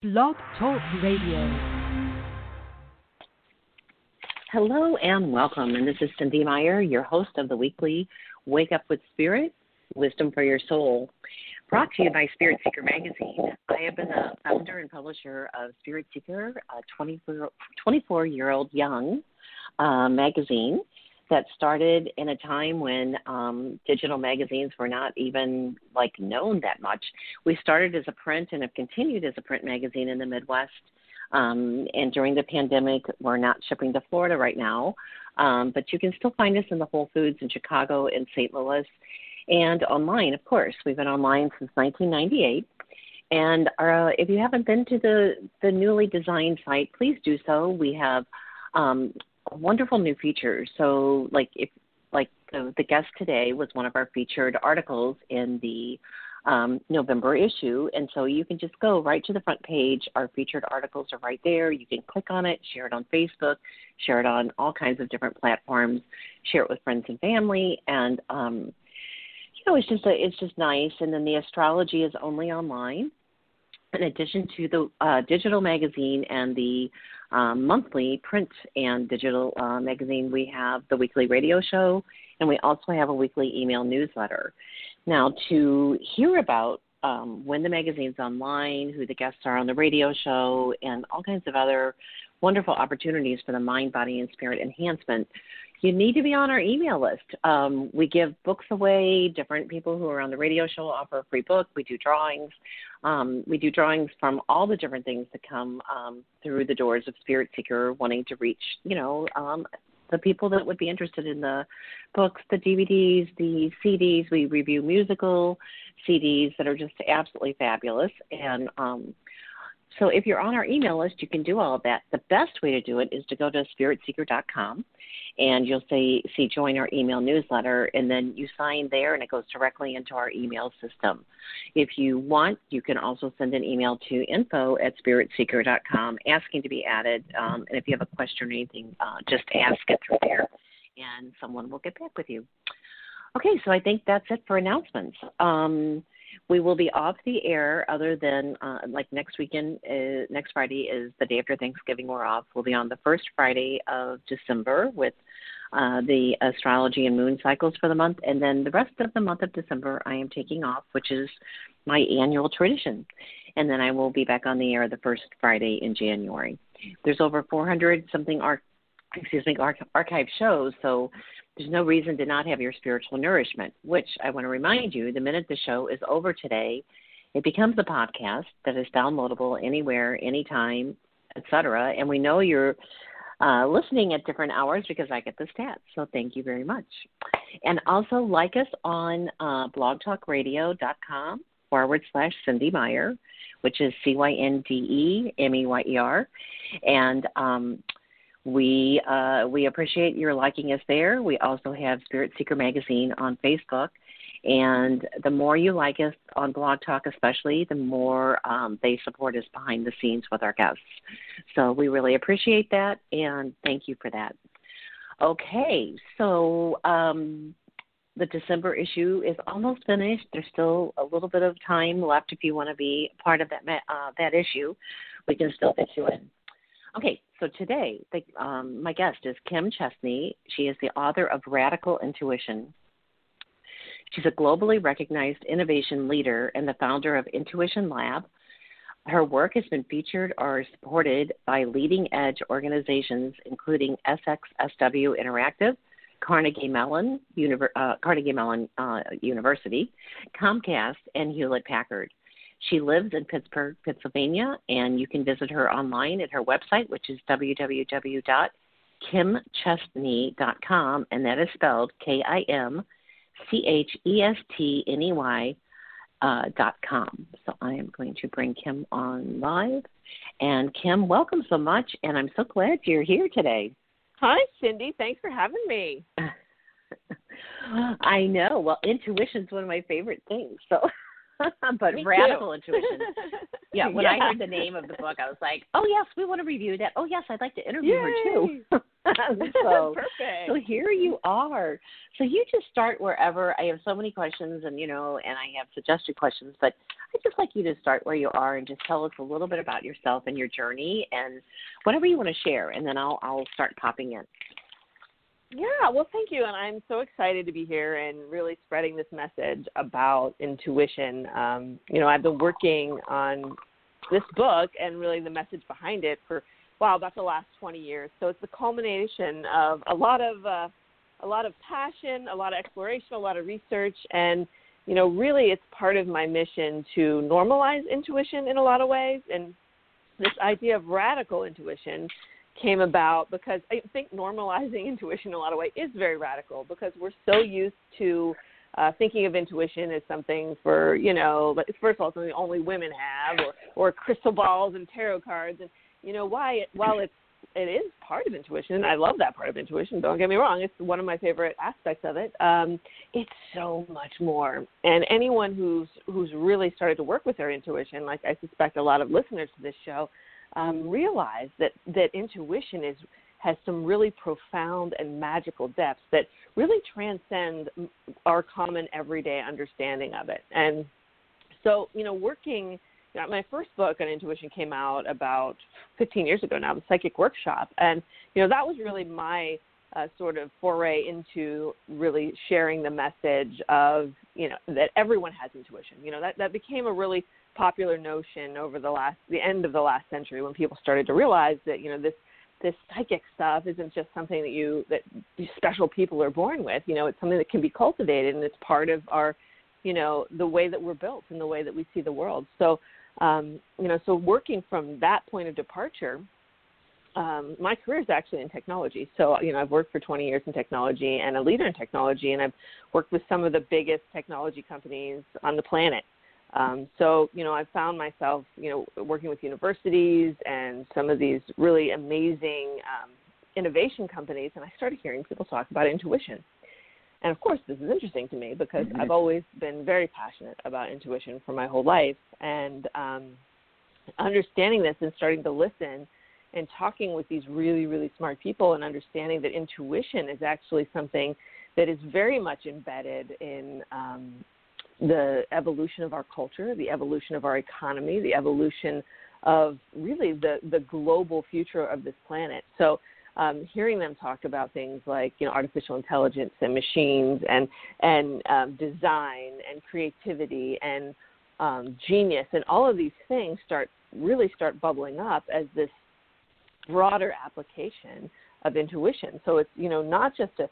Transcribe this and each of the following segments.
Blog Talk Radio. Hello and welcome. And this is Cynde Meyer, your host of the weekly Wake Up with Spirit Wisdom for Your Soul, brought to you by Spirit Seeker Magazine. I have been the founder and publisher of Spirit Seeker, a 24 year old young uh, magazine that started in a time when um, digital magazines were not even like known that much. We started as a print and have continued as a print magazine in the Midwest. Um, and during the pandemic, we're not shipping to Florida right now, um, but you can still find us in the Whole Foods in Chicago and St. Louis, and online, of course. We've been online since 1998. And uh, if you haven't been to the the newly designed site, please do so. We have um, wonderful new features. So, like if like the, the guest today was one of our featured articles in the um, November issue, and so you can just go right to the front page. Our featured articles are right there. You can click on it, share it on Facebook, share it on all kinds of different platforms, share it with friends and family, and um, you know it's just a, it's just nice. And then the astrology is only online. In addition to the uh, digital magazine and the um, monthly print and digital uh, magazine, we have the weekly radio show, and we also have a weekly email newsletter. Now, to hear about um, when the magazine's online, who the guests are on the radio show, and all kinds of other wonderful opportunities for the mind, body, and spirit enhancement, you need to be on our email list. Um, we give books away. Different people who are on the radio show offer a free book. We do drawings. Um, we do drawings from all the different things that come um, through the doors of Spirit Seeker, wanting to reach, you know, um, the people that would be interested in the books, the DVDs, the CDs. We review musical CDs that are just absolutely fabulous. And um, so if you're on our email list, you can do all of that. The best way to do it is to go to spiritseeker.com and you'll see see join our email newsletter and then you sign there and it goes directly into our email system. If you want you can also send an email to info at spiritseeker.com asking to be added um, and if you have a question or anything uh, just ask it through there and someone will get back with you. Okay so i think that's it for announcements. Um, we will be off the air other than uh, like next weekend uh, next friday is the day after thanksgiving we're off. We'll be on the first friday of december with uh, the astrology and moon cycles for the month. And then the rest of the month of december i am taking off which is my annual tradition. And then i will be back on the air the first friday in january. There's over 400 something arc excuse me arch- archive shows. So there's no reason to not have your spiritual nourishment, which I want to remind you the minute the show is over today, it becomes a podcast that is downloadable anywhere, anytime, etc. And we know you're uh, listening at different hours because I get the stats. So thank you very much. And also like us on uh, blogtalkradio.com forward slash Cynde Meyer, which is C Y N D E M E Y E R. And um, we uh, we appreciate your liking us there. We also have Spirit Seeker Magazine on Facebook, and the more you like us on Blog Talk, especially, the more um, they support us behind the scenes with our guests. So we really appreciate that, and thank you for that. Okay, so um, the December issue is almost finished. There's still a little bit of time left if you want to be part of that uh, that issue. We can still fit you in. Okay, so today the, um, my guest is Kim Chestney. She is the author of Radical Intuition. She's a globally recognized innovation leader and the founder of Intuition Lab. Her work has been featured or supported by leading edge organizations, including SXSW Interactive, Carnegie Mellon, Univer- uh, Carnegie Mellon uh, University, Comcast, and Hewlett Packard. She lives in Pittsburgh, Pennsylvania, and you can visit her online at her website, which is www.kimchestney.com, and that is spelled K I M C H E S T N E Y uh, dot com. So I am going to bring Kim on live. And Kim, welcome so much, and I'm so glad you're here today. Hi, Cynde. Thanks for having me. I know. Well, intuition's one of my favorite things. So but Me radical too. intuition. Yeah, when yeah. I heard the name of the book, I was like, "Oh yes, we want to review that. Oh yes, I'd like to interview Yay. her too." so, Perfect. so here you are. So you just start wherever. I have so many questions, and you know, and I have suggested questions, but I'd just like you to start where you are and just tell us a little bit about yourself and your journey, and whatever you want to share, and then I'll I'll start popping in. Yeah, well, thank you, and I'm so excited to be here and really spreading this message about intuition. Um, you know, I've been working on this book and really the message behind it for wow, about the last 20 years. So it's the culmination of a lot of uh, a lot of passion, a lot of exploration, a lot of research, and you know, really, it's part of my mission to normalize intuition in a lot of ways. And this idea of radical intuition came about because I think normalizing intuition in a lot of ways is very radical because we're so used to uh, thinking of intuition as something for you know, first of all, something only women have, or or crystal balls and tarot cards, and you know why it, while it's it is part of intuition. I love that part of intuition. Don't get me wrong; it's one of my favorite aspects of it. Um, it's so much more. And anyone who's who's really started to work with their intuition, like I suspect a lot of listeners to this show, um, realize that that intuition is has some really profound and magical depths that really transcend our common everyday understanding of it. And so, you know, working my first book on intuition came out about 15 years ago now, the Psychic Workshop, and you know that was really my uh, sort of foray into really sharing the message of you know that everyone has intuition. You know that that became a really popular notion over the last the end of the last century when people started to realize that you know this this psychic stuff isn't just something that you that special people are born with. You know, it's something that can be cultivated and it's part of our you know the way that we're built and the way that we see the world. So um, you know, so working from that point of departure, um, my career is actually in technology. So, you know, I've worked for 20 years in technology and a leader in technology, and I've worked with some of the biggest technology companies on the planet. Um, so, you know, I've found myself, you know, working with universities and some of these really amazing um, innovation companies, and I started hearing people talk about intuition. And of course, this is interesting to me because mm-hmm. I've always been very passionate about intuition for my whole life. And um, understanding this and starting to listen and talking with these really, really smart people and understanding that intuition is actually something that is very much embedded in um, the evolution of our culture, the evolution of our economy, the evolution of really the, the global future of this planet. So um, hearing them talk about things like you know artificial intelligence and machines and and um, design and creativity and um, genius and all of these things start really start bubbling up as this broader application of intuition. So it's you know not just a,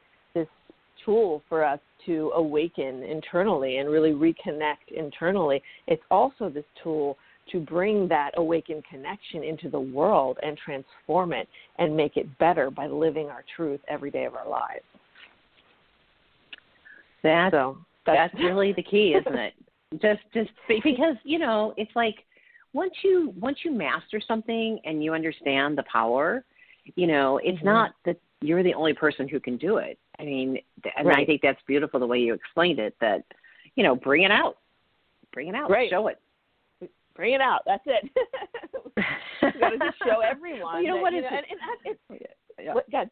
tool for us to awaken internally and really reconnect internally. It's also this tool to bring that awakened connection into the world and transform it and make it better by living our truth every day of our lives. That's so, that's, that's really the key, isn't it? just just because you know it's like once you once you master something and you understand the power, you know it's mm-hmm. not that you're the only person who can do it. I mean, and right. I think that's beautiful the way you explained it. That you know, bring it out, bring it out, right. show it bring it out. That's it. you got to just show everyone. You know that, what you is know, it? And, and it, yeah. what, God.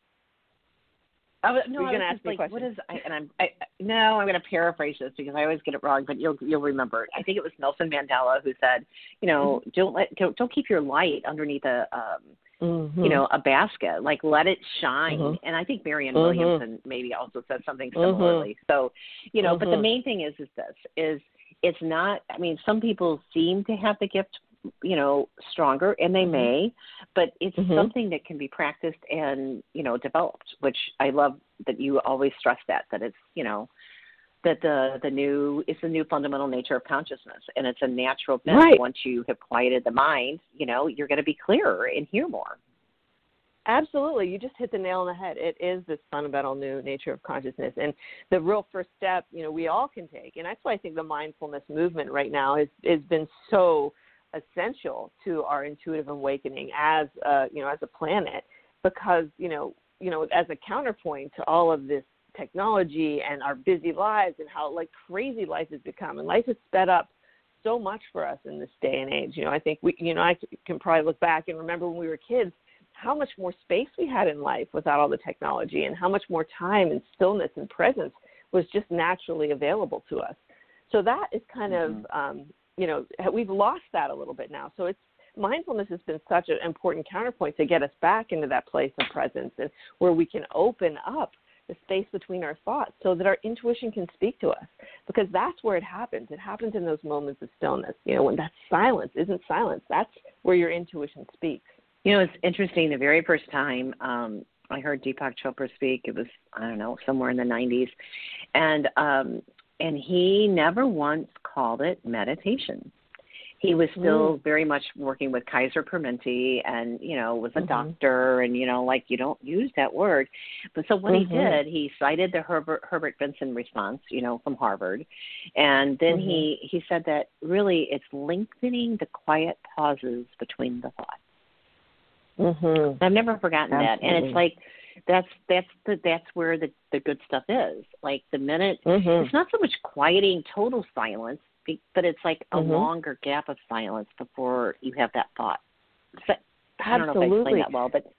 I was, no, You're I gonna was ask me like, what is? I, and I'm I, no, I'm going to paraphrase this because I always get it wrong, but you'll you'll remember it. I think it was Nelson Mandela who said, you know, mm-hmm. don't let don't, don't keep your light underneath a um, mm-hmm. you know a basket. Like let it shine. Mm-hmm. And I think Marianne mm-hmm. Williamson maybe also said something similarly. Mm-hmm. So, you know, but the Mm-hmm. main thing is is this is it's not. I mean, some people seem to have the gift you know stronger and they Mm-hmm. may but it's Mhm. something that can be practiced and you know developed which i love that you always stress that that it's you know that the the new it's the new fundamental nature of consciousness and it's a natural thing Right. once you have quieted the mind you know you're going to be clearer and hear more Absolutely. You just hit the nail on the head. It is this fundamental new nature of consciousness. And the real first step, you know, we all can take. And that's why I think the mindfulness movement right now has has been so essential to our intuitive awakening as uh, you know, as a planet because, you know, you know, as a counterpoint to all of this technology and our busy lives and how like crazy life has become and life has sped up so much for us in this day and age. You know, I think we, you know, I can probably look back and remember when we were kids how much more space we had in life without all the technology and how much more time and stillness and presence was just naturally available to us. So that is kind mm-hmm. of, um, you know, we've lost that a little bit now. So it's mindfulness has been such an important counterpoint to get us back into that place of presence and where we can open up the space between our thoughts so that our intuition can speak to us because that's where it happens. It happens in those moments of stillness you know when that silence isn't silence. That's where your intuition speaks. You know it's interesting the very first time um i heard deepak chopra speak it was i don't know somewhere in the 90s and um and he never once called it meditation he was still mm. very much working with Kaiser Permanente and, you know, was a mm-hmm. doctor and, you know, like you don't use that word. But so what mm-hmm. he did, he cited the Herbert Herbert Benson response, you know, from Harvard. And then mm-hmm. he he said that really it's lengthening the quiet pauses between the thoughts. Mhm. I've never forgotten Absolutely. that. And it's like that's that's the that's where the the good stuff is. Like the minute mm-hmm. it's not so much quieting total silence but it's like a mm-hmm. longer gap of silence before you have that thought. So, I don't know if I explained that well, but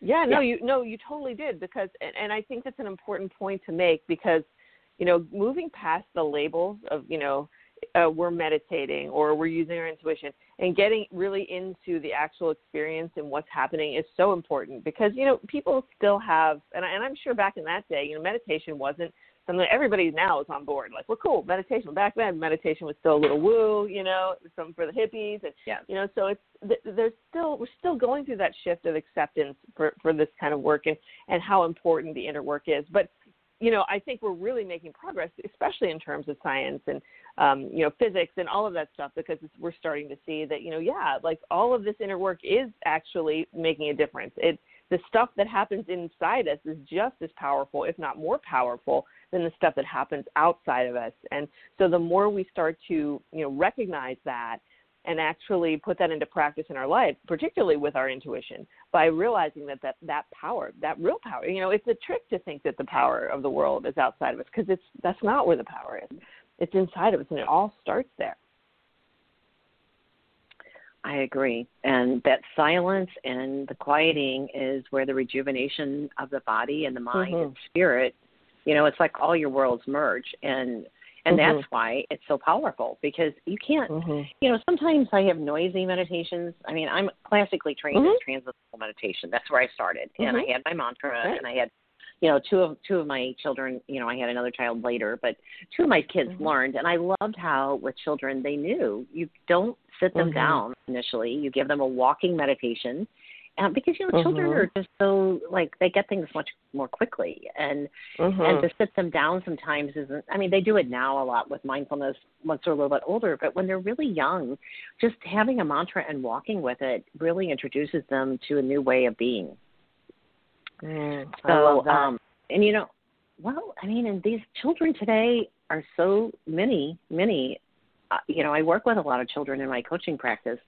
yeah, no, yeah. you no, you totally did because, and, and I think that's an important point to make because, you know, moving past the labels of you know uh, we're meditating or we're using our intuition and getting really into the actual experience and what's happening is so important because you know people still have and, I, and I'm sure back in that day you know meditation wasn't something everybody now is on board. Like we're cool meditation. Back then, meditation was still a little woo, you know, something for the hippies, and yeah. you know, so it's there's still we're still going through that shift of acceptance for for this kind of work and and how important the inner work is. But you know, I think we're really making progress, especially in terms of science and um, you know physics and all of that stuff, because we're starting to see that you know, yeah, like all of this inner work is actually making a difference. It the stuff that happens inside us is just as powerful, if not more powerful, than the stuff that happens outside of us. And so the more we start to, you know, recognize that and actually put that into practice in our life, particularly with our intuition, by realizing that that, that power, that real power, you know, it's a trick to think that the power of the world is outside of us because it's that's not where the power is. It's inside of us and it all starts there. I agree. And that silence and the quieting is where the rejuvenation of the body and the mind mm-hmm. and spirit, you know, it's like all your worlds merge and and mm-hmm. that's why it's so powerful because you can't mm-hmm. you know sometimes i have noisy meditations i mean i'm classically trained in mm-hmm. transcendental meditation that's where i started and i Mm-hmm. had my mantra right. and i had you know two of two of my children you know i had another child later but two of my kids Mhm. learned and i loved how with children they knew you don't sit them Mhm. down initially you give them a walking meditation um, because you know children Mhm. are just so like they get things much more quickly and and to sit them down sometimes isn't i mean they do it now a lot with mindfulness once they're a little bit older but when they're really young just having a mantra and walking with it really introduces them to a new way of being. Mm, so um and you know well i mean and these children today are so many many you know, I work with a lot of children in my coaching practice.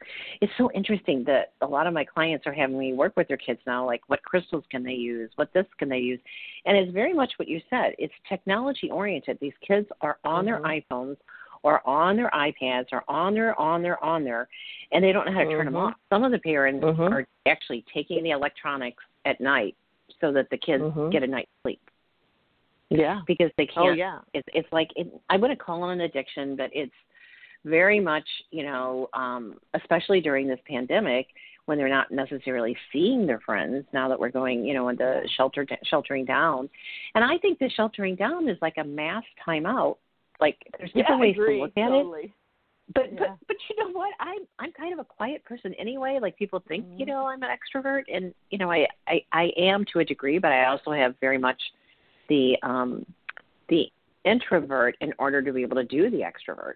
It's so interesting that a lot of my clients are having me work with their kids now, like what crystals can they use, what this can they use, and it's very much what you said. It's technology oriented. These kids are on mm-hmm. their iPhones or on their iPads or on their on their on their, and they don't know how to turn them Mhm. off. Some of the parents Mhm. are actually taking the electronics at night so that the kids Mhm. get a night's sleep yeah. because they can't Oh yeah. it's it's like it, I wouldn't call it an addiction, but it's very much you know, um, especially during this pandemic when they're not necessarily seeing their friends. Now that we're going, you know, into shelter sheltering down, and I think the sheltering down is like a mass timeout. Like there's different I ways agree. to look at totally. it. But Yeah. but but you know what? I'm I'm kind of a quiet person anyway. Like people think, you Mm-hmm. know, I'm an extrovert and you know, I, I I am to a degree, but I also have very much the um the introvert in order to be able to do the extrovert.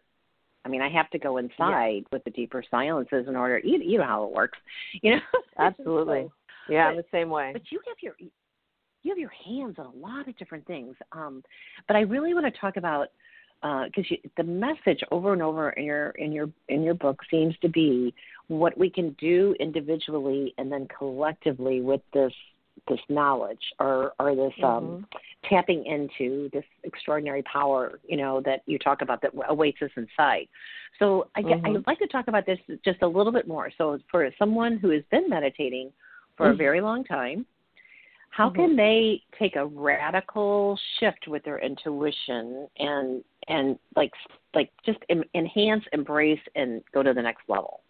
I mean, I have to go inside with the deeper silences in order. You, you know how it works, you know. Absolutely. Yeah, I'm But- the same way. But you have your you have your hands on a lot of different things. Um, but I really want to talk about because you the message over and over in your in your in your book seems to be what we can do individually and then collectively with this this knowledge or or this um tapping into this extraordinary power you know that you talk about that awaits us inside so i Mhm. i'd like to talk about this just a little bit more so for someone who has been meditating for mm-hmm. a very long time, how mm-hmm. can they take a radical shift with their intuition and and like like just enhance, embrace, and go to the next level?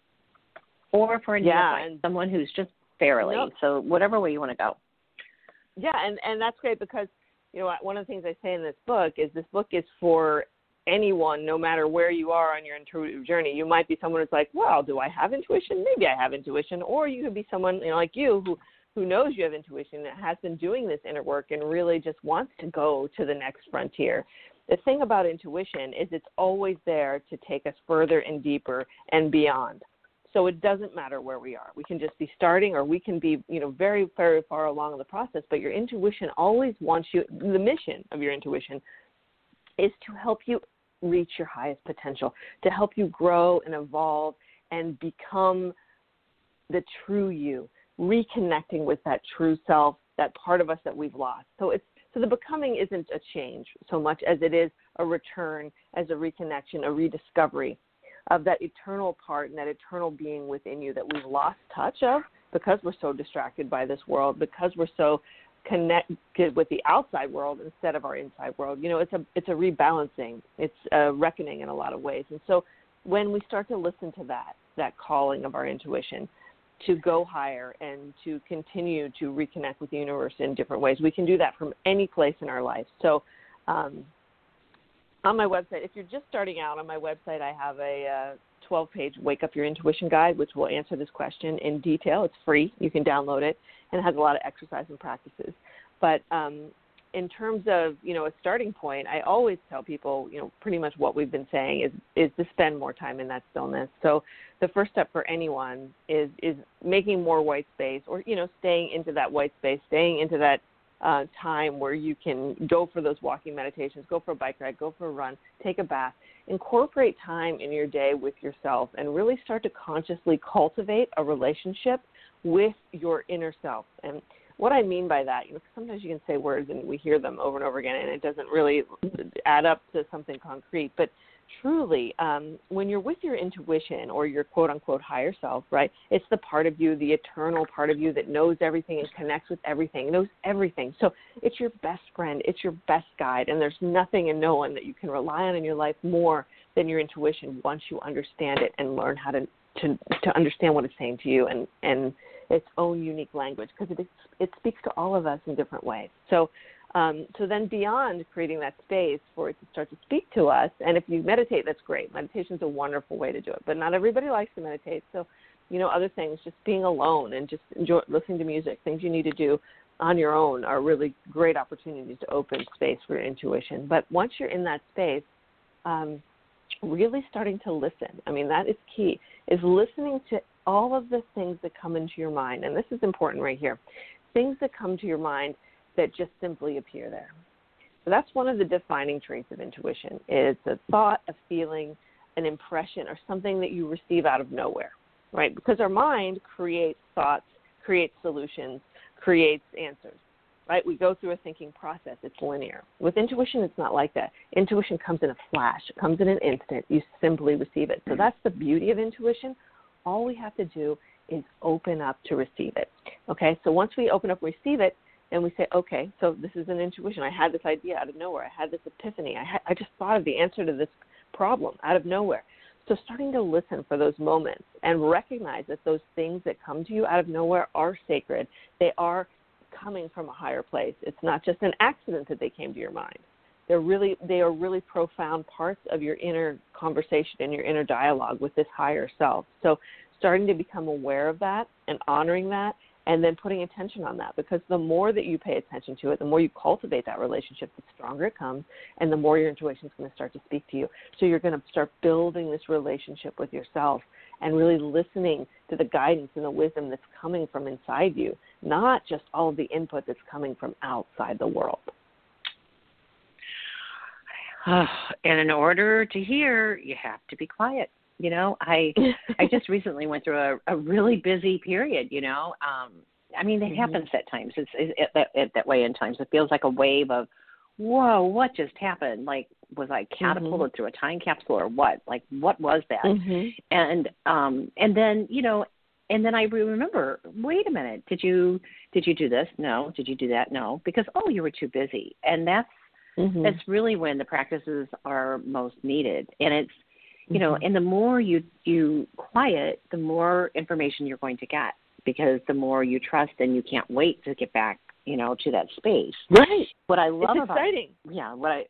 Or for yeah, and, someone who's just fairly nope. so whatever way you want to go. Yeah, and and that's great because you know one of the things I say in this book is this book is for anyone, no matter where you are on your intuitive journey. You might be someone who's like, well, do I have intuition? Maybe I have intuition, or you could be someone you know like you who who knows you have intuition that has been doing this inner work and really just wants to go to the next frontier. The thing about intuition is it's always there to take us further and deeper and beyond. So it doesn't matter where we are. We can just be starting or we can be, you know, very, very far along in the process, but your intuition always wants you the mission of your intuition is to help you reach your highest potential, to help you grow and evolve and become the true you, reconnecting with that true self, that part of us that we've lost. So it's so the becoming isn't a change so much as it is a return, as a reconnection, a rediscovery of that eternal part and that eternal being within you that we've lost touch of because we're so distracted by this world, because we're so connected with the outside world instead of our inside world. You know, it's a it's a rebalancing, it's a reckoning in a lot of ways. And so when we start to listen to that, that calling of our intuition, to go higher and to continue to reconnect with the universe in different ways. We can do that from any place in our life. So, um, on my website, if you're just starting out on my website, I have a uh, 12 page Wake Up Your Intuition guide, which will answer this question in detail. It's free, you can download it, and it has a lot of exercise and practices. But um, in terms of you know a starting point, I always tell people you know pretty much what we've been saying is is to spend more time in that stillness. So the first step for anyone is is making more white space, or you know staying into that white space, staying into that uh, time where you can go for those walking meditations, go for a bike ride, go for a run, take a bath. Incorporate time in your day with yourself and really start to consciously cultivate a relationship with your inner self. And what I mean by that, you know, sometimes you can say words and we hear them over and over again, and it doesn't really add up to something concrete. But truly, um, when you're with your intuition or your quote unquote higher self, right? It's the part of you, the eternal part of you that knows everything and connects with everything, knows everything. So it's your best friend, it's your best guide, and there's nothing and no one that you can rely on in your life more than your intuition once you understand it and learn how to to to understand what it's saying to you and and its own unique language because it it speaks to all of us in different ways. So um, so then beyond creating that space for it to start to speak to us, and if you meditate, that's great. Meditation is a wonderful way to do it, but not everybody likes to meditate. So, you know, other things, just being alone and just enjoy listening to music, things you need to do on your own are really great opportunities to open space for your intuition. But once you're in that space, um, really starting to listen. I mean, that is key, is listening to all of the things that come into your mind. And this is important right here things that come to your mind that just simply appear there. So that's one of the defining traits of intuition. It's a thought, a feeling, an impression, or something that you receive out of nowhere, right? Because our mind creates thoughts, creates solutions, creates answers, right? We go through a thinking process. It's linear. With intuition, it's not like that. Intuition comes in a flash. It comes in an instant. You simply receive it. So that's the beauty of intuition all we have to do is open up to receive it. Okay, so once we open up and receive it, and we say, okay, so this is an intuition. I had this idea out of nowhere. I had this epiphany. I, I just thought of the answer to this problem out of nowhere. So starting to listen for those moments and recognize that those things that come to you out of nowhere are sacred. They are coming from a higher place. It's not just an accident that they came to your mind. They're really they are really profound parts of your inner conversation and your inner dialogue with this higher self. So starting to become aware of that and honoring that and then putting attention on that because the more that you pay attention to it, the more you cultivate that relationship, the stronger it comes, and the more your intuition is going to start to speak to you. So you're going to start building this relationship with yourself and really listening to the guidance and the wisdom that's coming from inside you, not just all of the input that's coming from outside the world. and in order to hear, you have to be quiet. You know, I I just recently went through a, a really busy period. You know, um, I mean, it mm-hmm. happens at times. It's it, it, that it, that way in times. It feels like a wave of, whoa, what just happened? Like, was I catapulted mm-hmm. through a time capsule or what? Like, what was that? Mm-hmm. And um, and then you know, and then I remember, wait a minute, did you did you do this? No. Did you do that? No. Because oh, you were too busy. And that's mm-hmm. that's really when the practices are most needed. And it's you know, mm-hmm. and the more you you quiet, the more information you're going to get because the more you trust and you can't wait to get back, you know, to that space. Right. What I love it's about yeah, what I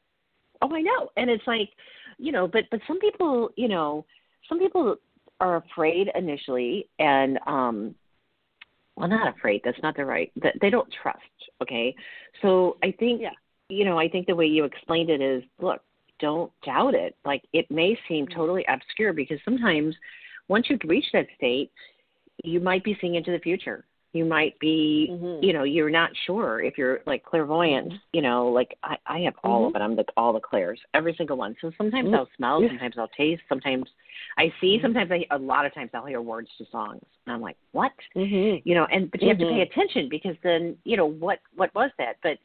oh I know. And it's like, you know, but but some people, you know, some people are afraid initially and um well not afraid, that's not the right that they don't trust, okay? So I think yeah. You know, I think the way you explained it is look, don't doubt it. Like it may seem mm-hmm. totally obscure because sometimes once you've reached that state, you might be seeing into the future. You might be, mm-hmm. you know, you're not sure if you're like clairvoyant. Mm-hmm. You know, like I, I have all mm-hmm. of it. I'm the all the clairs, every single one. So sometimes mm-hmm. I'll smell, sometimes I'll taste, sometimes I see, mm-hmm. sometimes I, a lot of times I'll hear words to songs, and I'm like, what? You know, and but you have to pay attention because then, you know, what what was that? But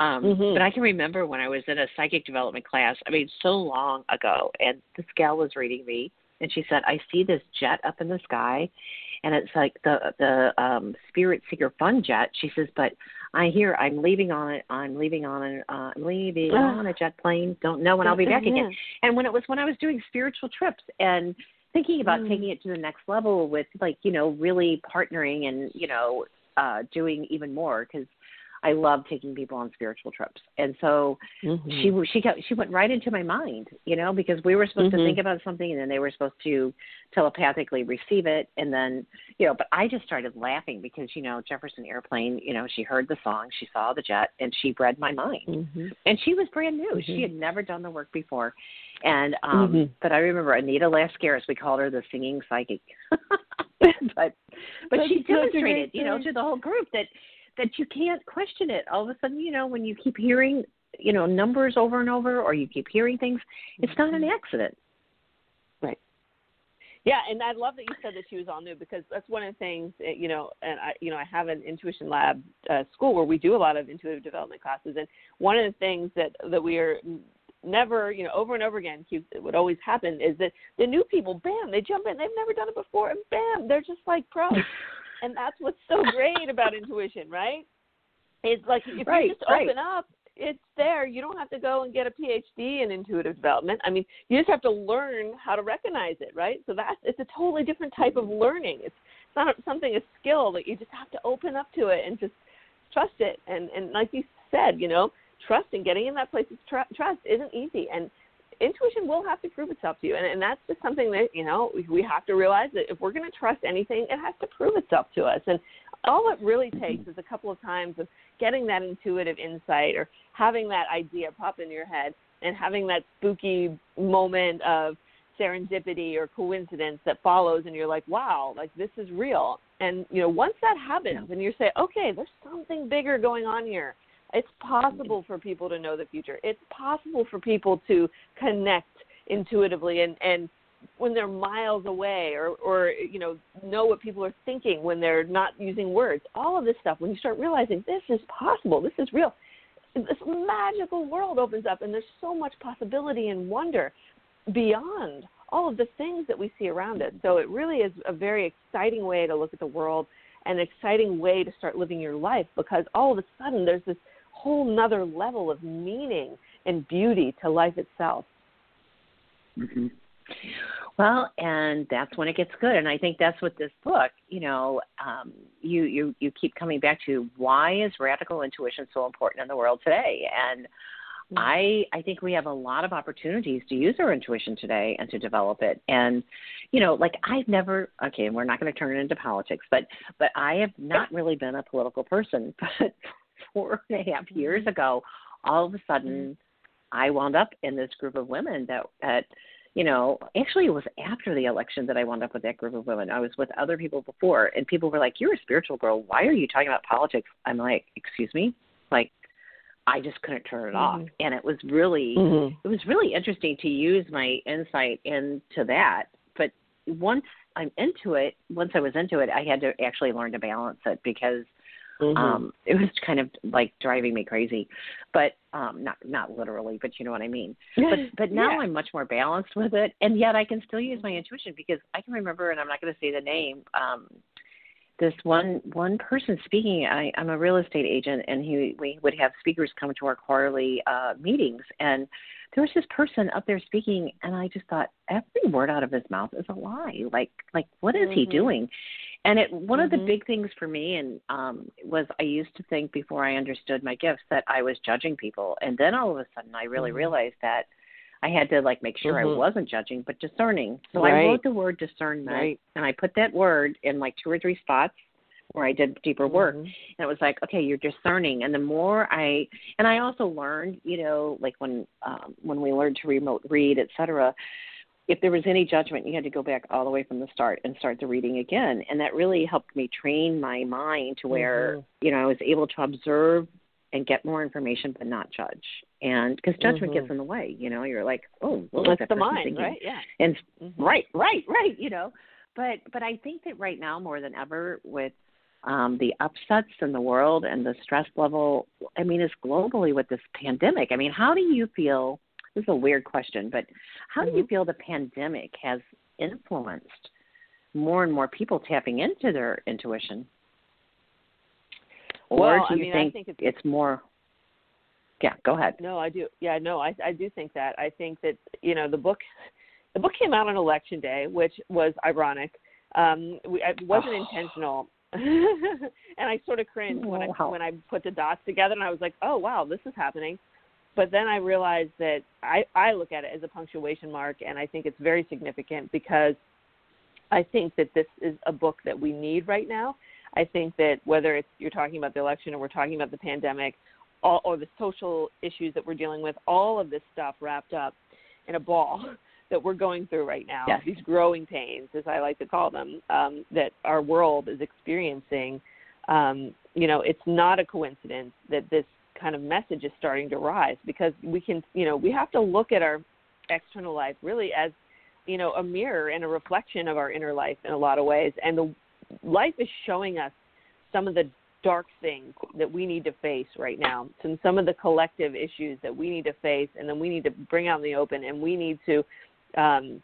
um, mm-hmm. But I can remember when I was in a psychic development class, I mean, so long ago, and this gal was reading me, and she said, I see this jet up in the sky, and it's like the the um spirit seeker fun jet. She says but i hear i'm leaving on it i'm leaving on a uh, i'm leaving on a jet plane. Don't know when i'll be back again. And when it was when i was doing spiritual trips and thinking about mm. taking it to the next level with like you know really partnering and you know uh doing even more because I love taking people on spiritual trips, and so mm-hmm. she she kept, she went right into my mind, you know, because we were supposed mm-hmm. to think about something, and then they were supposed to telepathically receive it, and then you know, but I just started laughing because you know Jefferson Airplane, you know, she heard the song, she saw the jet, and she read my mind, mm-hmm. and she was brand new, she mm-hmm. had never done the work before, and um mm-hmm. but I remember Anita Lascaris, we called her the singing psychic. but but she demonstrated, you know, to the whole group that that you can't question it. All of a sudden, you know, when you keep hearing, you know, numbers over and over, or you keep hearing things, it's not an accident. Right. Yeah, and I love that you said that she was all new because that's one of the things, eh, you know, and I, you know, I have an intuition lab uh, school where we do a lot of intuitive development classes, and one of the things that that we are never, you know, over and over again, keeps would always happen is that the new people, bam, they jump in, they've never done it before, and bam, they're just like pros. and that's what's so great about intuition, right? It's like if right, you just right. open up, it's there. You don't have to go and get a PhD in intuitive development. I mean, you just have to learn how to recognize it, right? So that's it's a totally different type of learning. It's not something a skill that you just have to open up to it and just trust it. And and like you said, you know, trust and getting in that place of tr- trust isn't easy. And intuition will have to prove itself to you, and, and that's just something that you know we have to realize that if we're going to trust anything, it has to prove itself to us. And all it really mm-hmm. takes is a couple of times of getting that intuitive insight or having that idea pop in your head and having that spooky moment of serendipity or coincidence that follows and you're like wow like this is real. And you know once that happens and you say okay there's something bigger going on here it's possible for people to know the future. It's possible for people to connect intuitively and and when they're miles away or or you know know what people are thinking when they're not using words. All of this stuff when you start realizing this is possible, this is real. This magical world opens up and there's so much possibility and wonder beyond all of the things that we see around us. So it really is a very exciting way to look at the world and an exciting way to start living your life because all of a sudden there's this whole nother level of meaning and beauty to life itself. Mm-hmm. Well, and that's when it gets good, and I think that's what this book, you know, um, you you you keep coming back to. Why is radical intuition so important in the world today? And mm-hmm. I I think we have a lot of opportunities to use our intuition today and to develop it. And you know, like I've never okay, and we're not going to turn it into politics, but but I have not really been a political person. But four and a half years mm-hmm. ago, all of a sudden mm-hmm. I wound up in this group of women that that you know, actually it was after the election that I wound up with that group of women. I was with other people before and people were like, You're a spiritual girl, why are you talking about politics? I'm like, Excuse me? Like I just couldn't turn it mm-hmm. off. And it was really mm-hmm. it was really interesting to use my insight into that. But once I'm into it, once I was into it, I had to actually learn to balance it because Mm-hmm. Um, it was kind of like driving me crazy, but um, not not literally, but you know what I mean. But but now yeah. I'm much more balanced with it, and yet I can still use my intuition because I can remember, and I'm not going to say the name. Um, this one one person speaking. I, I'm a real estate agent, and he we would have speakers come to our quarterly uh, meetings, and there was this person up there speaking, and I just thought every word out of his mouth is a lie. Like like what is mm-hmm. he doing? And it one mm-hmm. of the mm-hmm. big things for me and um was I used to think before I understood my gifts that I was judging people, and then all of a sudden I really mm-hmm. realized that I had to like make sure I Mhm. wasn't judging, but discerning. So Right. I wrote the word discernment, Right. and I put that word in like two or three spots where I did deeper work. Mhm. And it was like, okay, you're discerning. And the more I, and I also learned, you know, like when um, when we learned to remote read, et cetera, if there was any judgment, you had to go back all the way from the start and start the reading again. And that really helped me train my mind to where, Mhm. you know, I was able to observe and get more information, but not judge. And because judgment Mhm. gets in the way, you know, you're like, oh, what was That's that the mind, thinking? right? Yeah. And Mhm. right, right, right, you know. But but I think that right now more than ever with um, the upsets in the world and the stress level, I mean, it's globally with this pandemic. I mean, how do you feel? This is a weird question, but how do you Mhm. feel the pandemic has influenced more and more people tapping into their intuition? Or Well, do I you mean, I think, think it's- it's more? Yeah, go ahead. No, I do. Yeah, no, I I do think that. I think that you know the book, the book came out on election day, which was ironic. Um, we, it wasn't Oh. intentional, and I sort of cringed when I when I put the dots together, and I was like, oh wow, this is happening. But then I realized that I I look at it as a punctuation mark, and I think it's very significant because I think that this is a book that we need right now. I think that whether it's you're talking about the election or we're talking about the pandemic, all, or the social issues that we're dealing with, all of this stuff wrapped up in a ball that we're going through right now. Yes. These growing pains, as I like to call them, um, that our world is experiencing. Um, you know, it's not a coincidence that this kind of message is starting to rise because we can, you know, we have to look at our external life really as, you know, a mirror and a reflection of our inner life in a lot of ways. And the life is showing us some of the dark things that we need to face right now, some some of the collective issues that we need to face, and then we need to bring out in the open, and we need to um,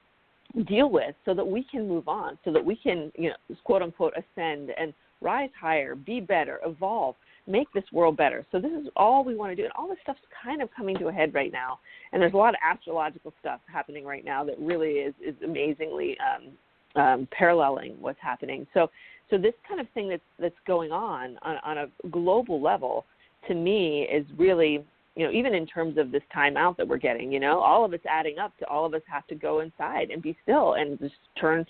deal with, so that we can move on, so that we can, you know, quote unquote, ascend and rise higher, be better, evolve, make this world better. So this is all we want to do, and all this stuff's kind of coming to a head right now. And there's a lot of astrological stuff happening right now that really is is amazingly um, um, paralleling what's happening. So so this kind of thing that's that's going on on, on a global level to me is really you know even in terms of this time out that we're getting you know all of it's adding up to all of us have to go inside and be still and just turn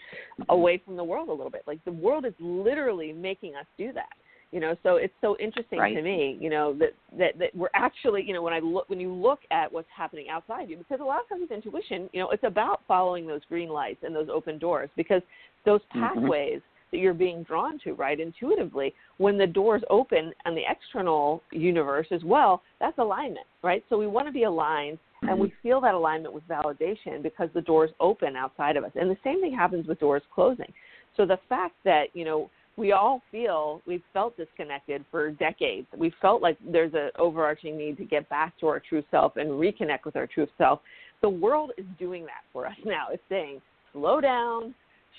away from the world a little bit like the world is literally making us do that you know so it's so interesting Right. to me you know that, that that we're actually you know when i look when you look at what's happening outside you because a lot of times with intuition you know it's about following those green lights and those open doors because those Mhm. pathways that you're being drawn to right intuitively when the doors open on the external universe as well that's alignment right? So we want to be aligned and we mm-hmm. feel that alignment with validation because the doors open outside of us. And the same thing happens with doors closing. So the fact that you know we all feel we've felt disconnected for decades. We felt like there's an overarching need to get back to our true self and reconnect with our true self. The world is doing that for us now. It's saying slow down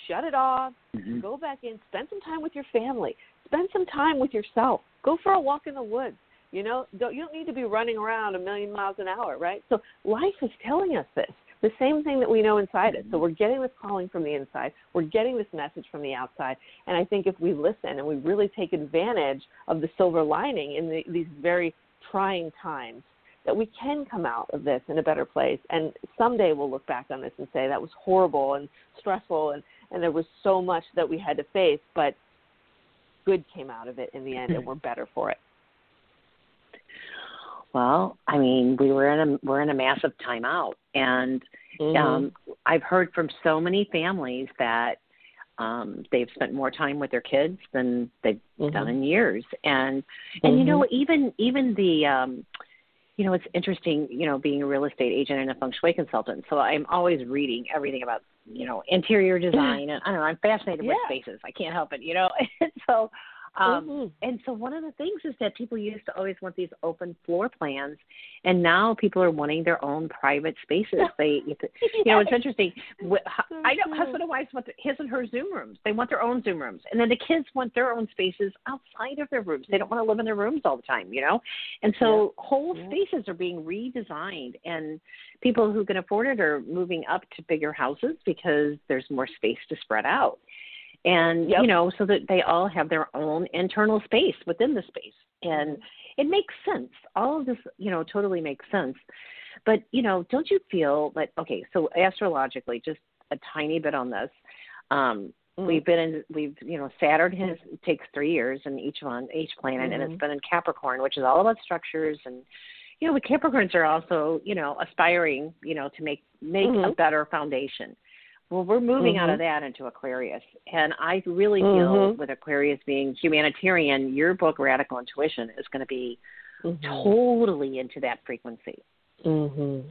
shut it off Mhm. go back in spend some time with your family spend some time with yourself go for a walk in the woods you know don't, you don't need to be running around a million miles an hour right? So life is telling us this the same thing that we know inside us. So we're getting this calling from the inside we're getting this message from the outside and i think if we listen and we really take advantage of the silver lining in the, these very trying times that we can come out of this in a better place. And someday we'll look back on this and say that was horrible and stressful and and there was so much that we had to face, but good came out of it in the end, and we're better for it. Well, I mean, we were in a we're in a massive timeout, and Mm-hmm. um, I've heard from so many families that um, they've spent more time with their kids than they've Mhm. done in years, and and you know Mm-hmm. even even the um, you know it's interesting you know being a real estate agent and a feng shui consultant, so I'm always reading everything about you know interior design, and I don't know I'm fascinated with spaces. I can't help it, you know, and so. Um, Mhm. And so one of the things is that people used to always want these open floor plans, and now people are wanting their own private spaces. They, you know, it's interesting. I know husband and wife want his and her Zoom rooms. They want their own Zoom rooms, and then the kids want their own spaces outside of their rooms. They don't want to live in their rooms all the time, you know. And so whole Yeah. spaces are being redesigned, and people who can afford it are moving up to bigger houses because there's more space to spread out and Yep. you know so that they all have their own internal space within the space and it makes sense all of this you know totally makes sense but you know don't you feel that okay so astrologically just a tiny bit on this um Mm. we've been in we've you know saturn has takes three years in each one each planet and Mhm. it's been in capricorn which is all about structures and you know the capricorns are also you know aspiring you know to make make a Mhm. better foundation well, we're moving out of Mhm. that into Aquarius. And I really feel Mhm. with Aquarius being humanitarian, your book, Radical Intuition, is going to be Mhm. totally into that frequency. hmm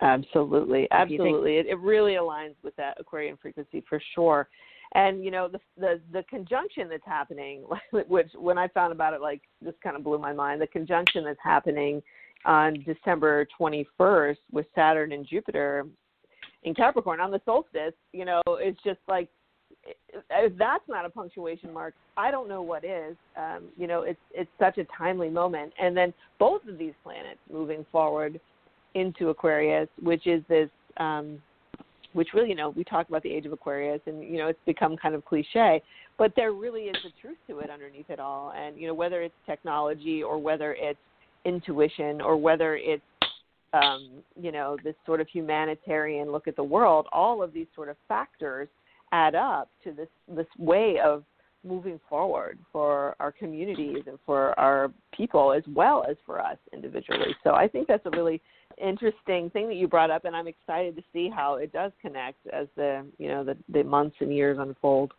Absolutely, What think? absolutely. It, it really aligns with that Aquarian frequency for sure. And you know the the the conjunction that's happening, which when I found about it, like just kind of blew my mind. The conjunction that's happening on December 21st with Saturn and Jupiter in Capricorn on the solstice, you know, it's just like if that's not a punctuation mark, I don't know what is. Um, you know, it's it's such a timely moment, and then both of these planets moving forward into Aquarius, which is this, um, which really, you know, we talk about the age of Aquarius, and you know, it's become kind of cliche, but there really is a truth to it underneath it all, and you know, whether it's technology or whether it's intuition or whether it's um, you know, this sort of humanitarian look at the world, all of these sort of factors add up to this this way of moving forward for our communities and for our people as well as for us individually. So I think that's a really interesting thing that you brought up and I'm excited to see how it does connect as the you know the, the months and years unfold.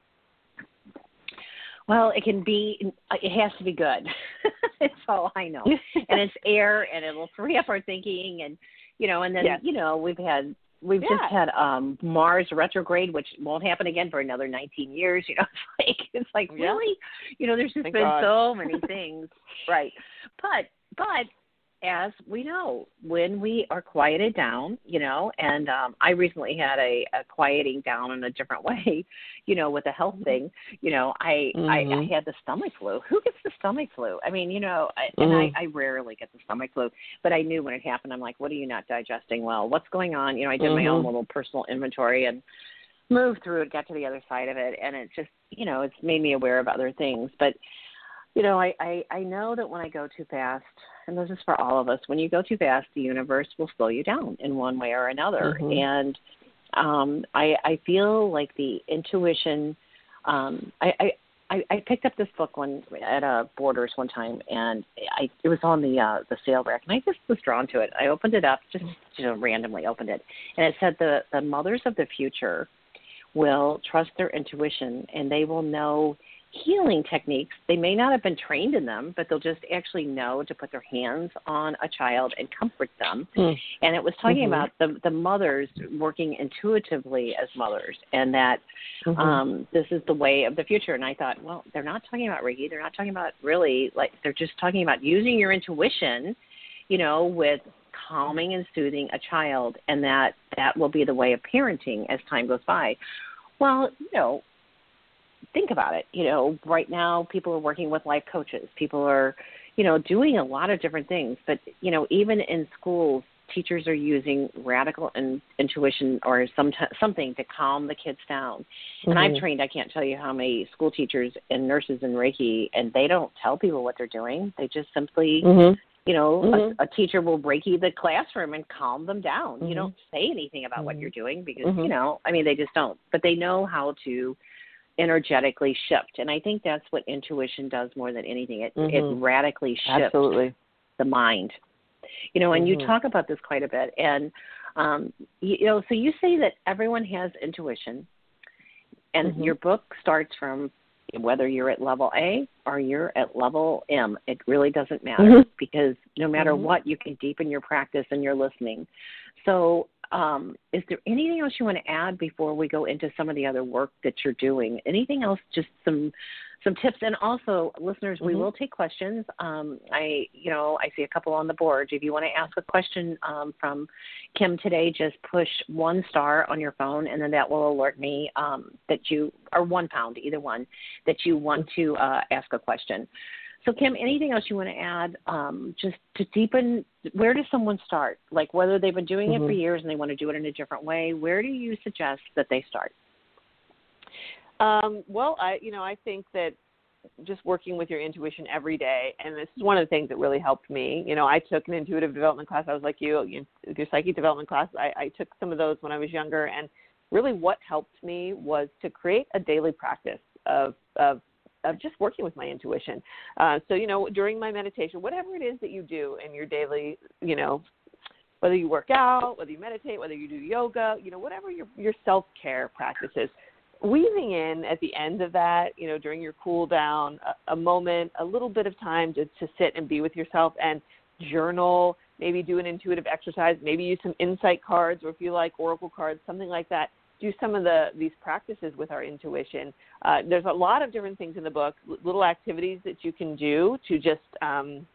Well, it can be, it has to be good. That's all I know. and it's air, and it'll free up our thinking, and you know, and then Yes. you know, we've had we've Yeah. just had um Mars retrograde, which won't happen again for another 19 years. You know, it's like it's like Yeah. really, you know, there's just Thank been God. so many things, right? But but as we know, when we are quieted down, you know, and um I recently had a, a quieting down in a different way, you know, with a health thing. You know, I I, I Mhm. had the stomach flu. Who gets the stomach flu? I mean, you know, I, and I, Mhm. I rarely get the stomach flu, but I knew when it happened. I'm like, what are you not digesting well? What's going on? You know, I did my own little personal inventory and moved through it, got to the other side of it, and it just, you know, it's made me aware of other things. But, you know, I I, I know that when I go too fast, and this is for all of us, when you go too fast, the universe will slow you down in one way or another, Mhm. and um, I I feel like the intuition. Um, I, I I, I picked up this book one at uh, Borders one time, and I it was on the uh, the sale rack, and I just was drawn to it. I opened it up, just you know, randomly opened it, and it said the the mothers of the future will trust their intuition, and they will know healing techniques. They may not have been trained in them, but they'll just actually know to put their hands on a child and comfort them. Mm. And it was talking Mhm. about the the mothers working intuitively as mothers, and that Mhm. um, this is the way of the future. And I thought, well, they're not talking about Reiki. They're not talking about really like they're just talking about using your intuition, you know, with calming and soothing a child, and that that will be the way of parenting as time goes by. Well, you know, think about it. You know, right now people are working with life coaches. People are, you know, doing a lot of different things. But you know, even in schools, teachers are using radical in, intuition or some t- something to calm the kids down. And I've Mhm. trained, I can't tell you how many school teachers and nurses in Reiki, and they don't tell people what they're doing. They just simply, Mhm. you know, Mhm. a, a teacher will Reiki the classroom and calm them down. You Mhm. don't say anything about what Mhm. you're doing because, you know, I mean, they just don't. But they know how to energetically shift. And I think that's what intuition does more than anything. It, it Mhm. radically shifts Absolutely. the mind. You know, and you Mhm. talk about this quite a bit. And um, you, you know, so you say that everyone has intuition, and Mhm. your book starts from whether you're at level A or you're at level M. It really doesn't matter Mhm. because no matter Mhm. what, you can deepen your practice and your listening. So, um, is there anything else you want to add before we go into some of the other work that you're doing? Anything else? Just some some tips, and also listeners, mm-hmm. we will take questions. Um, I, you know, I see a couple on the board. If you want to ask a question um, from Kim today, just push one star on your phone, and then that will alert me um, that you, or one pound, either one, that you want to uh, ask a question. So, Kim, anything else you want to add um, just to deepen? Where does someone start? Like whether they've been doing mm-hmm. it for mm-hmm. years and they want to do it in a different way, where do you suggest that they start? Um, well, I, you know, I think that just working with your intuition every day, and this is one of the things that really helped me. You know, I took an intuitive development class. I was like you, you your psychic development class. I, I took some of those when I was younger, and really, what helped me was to create a daily practice of of of just working with my intuition. Uh, so, you know, during my meditation, whatever it is that you do in your daily, you know, whether you work out, whether you meditate, whether you do yoga, you know, whatever your your self care practices, weaving in at the end of that, you know, during your cool down, a, a moment, a little bit of time to to sit and be with yourself and journal, maybe do an intuitive exercise, maybe use some insight cards or if you like oracle cards, something like that do some of the these practices with our intuition. Uh, there's a lot of different things in the book, little activities that you can do to just um,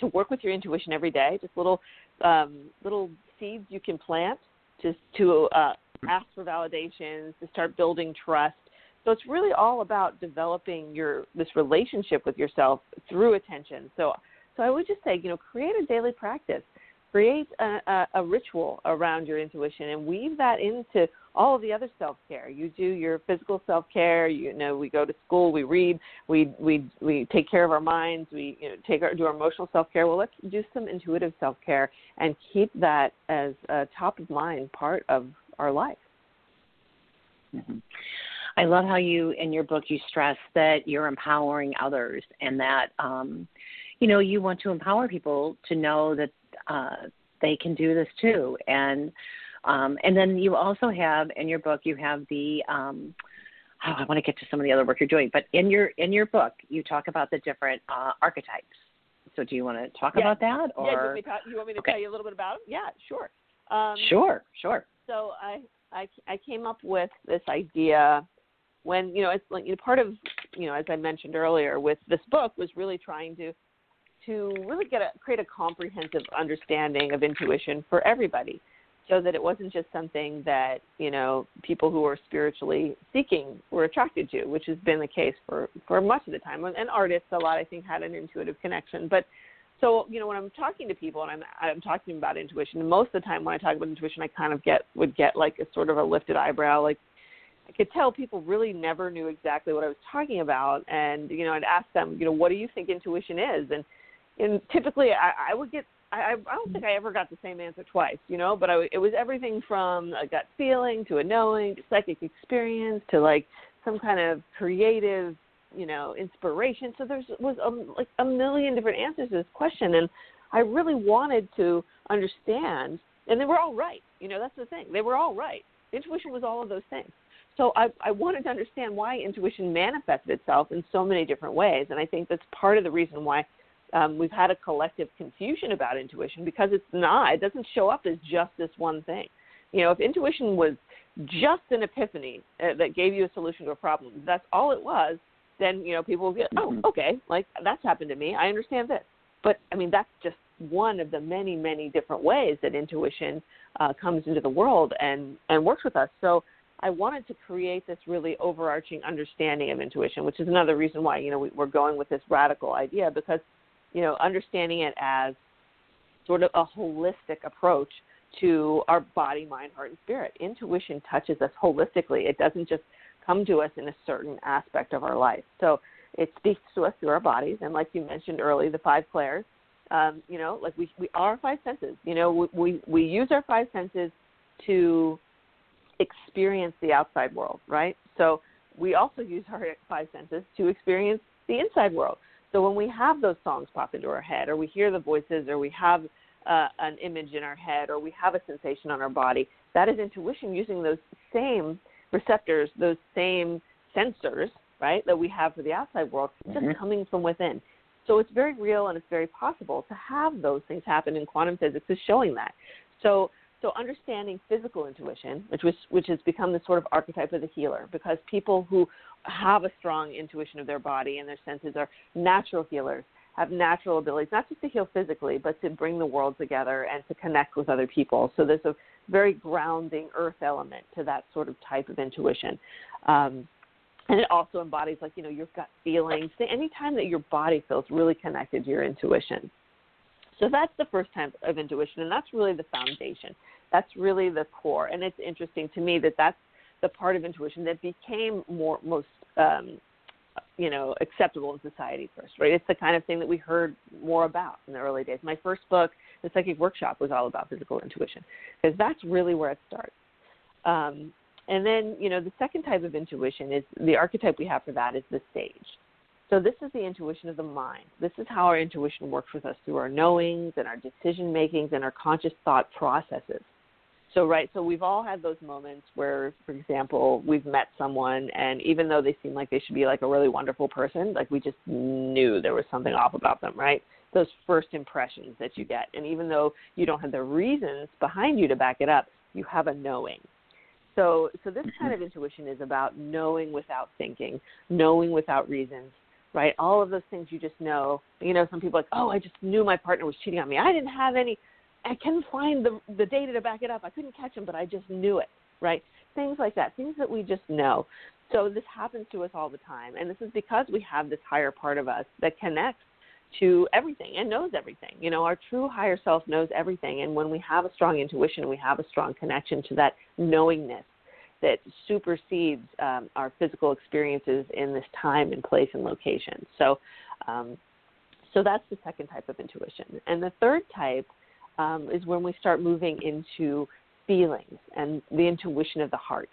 to work with your intuition every day. Just little um, little seeds you can plant to to uh, ask for validations, to start building trust. So it's really all about developing your this relationship with yourself through attention. So so I would just say, you know, create a daily practice create a, a, a, ritual around your intuition and weave that into all of the other self care. You do your physical self care. You know, we go to school, we read, we we we take care of our minds. We you know take our do our emotional self care. Well, let's do some intuitive self care and keep that as a top of mind part of our life. Mm-hmm. I love how you in your book you stress that you're empowering others and that um, you know you want to empower people to know that uh, they can do this too. And um, and then you also have in your book you have the um, oh, I want to get to some of the other work you're doing, but in your in your book you talk about the different uh, archetypes. So do you want to talk yeah. about that? Or yeah, you want me to, you want me to okay. tell you a little bit about it? Yeah, sure. Um, sure, sure. So I, I I came up with this idea when you know it's like you know, part of you know as I mentioned earlier with this book was really trying to to really get a create a comprehensive understanding of intuition for everybody so that it wasn't just something that you know people who are spiritually seeking were attracted to which has been the case for for much of the time. And artists a lot i think had an intuitive connection. But so you know when i'm talking to people and i'm i'm talking about intuition most of the time when i talk about intuition i kind of get would get like a sort of a lifted eyebrow. Like I could tell people really never knew exactly what I was talking about, and you know, I'd ask them, you know, what do you think intuition is? And and typically I, I would get I, I don't think I ever got the same answer twice, you know, but I, it was everything from a gut feeling to a knowing to psychic experience to like some kind of creative, you know, inspiration. So there was a, like a million different answers to this question, and I really wanted to understand, and they were all right. You know, that's the thing; they were all right. Intuition was all of those things. So I, I wanted to understand why intuition manifested itself in so many different ways, and I think that's part of the reason why um, we've had a collective confusion about intuition because it's not. It doesn't show up as just this one thing. You know, if intuition was just an epiphany uh, that gave you a solution to a problem, that's all it was. Then you know people will get, oh, mm-hmm. okay, like that's happened to me. I understand this. But I mean, that's just one of the many, many different ways that intuition uh, comes into the world and and works with us. So I wanted to create this really overarching understanding of intuition, which is another reason why you know we, we're going with this radical idea because you know, understanding it as sort of a holistic approach to our body, mind, heart, and spirit. Intuition touches us holistically. It doesn't just come to us in a certain aspect of our life. So it speaks to us through our bodies, and like you mentioned earlier, the five clairs. Um, you know, like we we are five senses. You know, we, we we use our five senses to experience the outside world, right? So we also use our five senses to experience the inside world. So when we have those songs pop into our head, or we hear the voices, or we have uh, an image in our head, or we have a sensation on our body, that is intuition using those same receptors, those same sensors, right, that we have for the outside world, mm-hmm. just coming from within. So it's very real and it's very possible to have those things happen, and quantum physics is showing that. So So understanding physical intuition, which was which has become the sort of archetype of the healer, because people who have a strong intuition of their body and their senses are natural healers, have natural abilities, not just to heal physically, but to bring the world together and to connect with other people. So there's a very grounding earth element to that sort of type of intuition. Um, and it also embodies like, you know, your gut feelings. Anytime that your body feels really connected to your intuition. So that's the first type of intuition, and that's really the foundation. That's really the core. And it's interesting to me that that's the part of intuition that became more most um, you know acceptable in society first right it's the kind of thing that we heard more about in the early days my first book the psychic workshop was all about physical intuition because that's really where it starts um, and then you know the second type of intuition is the archetype we have for that is the sage so this is the intuition of the mind this is how our intuition works with us through our knowings and our decision makings and our conscious thought processes so right, so we've all had those moments where, for example, we've met someone, and even though they seem like they should be like a really wonderful person, like we just knew there was something off about them, right? Those first impressions that you get, and even though you don't have the reasons behind you to back it up, you have a knowing. So, so this mm-hmm. kind of intuition is about knowing without thinking, knowing without reasons, right? All of those things you just know. You know, some people like, oh, I just knew my partner was cheating on me. I didn't have any I couldn't find the the data to back it up. I couldn't catch him, but I just knew it, right? Things like that, things that we just know. So this happens to us all the time, and this is because we have this higher part of us that connects to everything and knows everything. You know, our true higher self knows everything, and when we have a strong intuition, we have a strong connection to that knowingness that supersedes um, our physical experiences in this time and place and location. So, um, so that's the second type of intuition, and the third type um, is when we start moving into feelings and the intuition of the heart.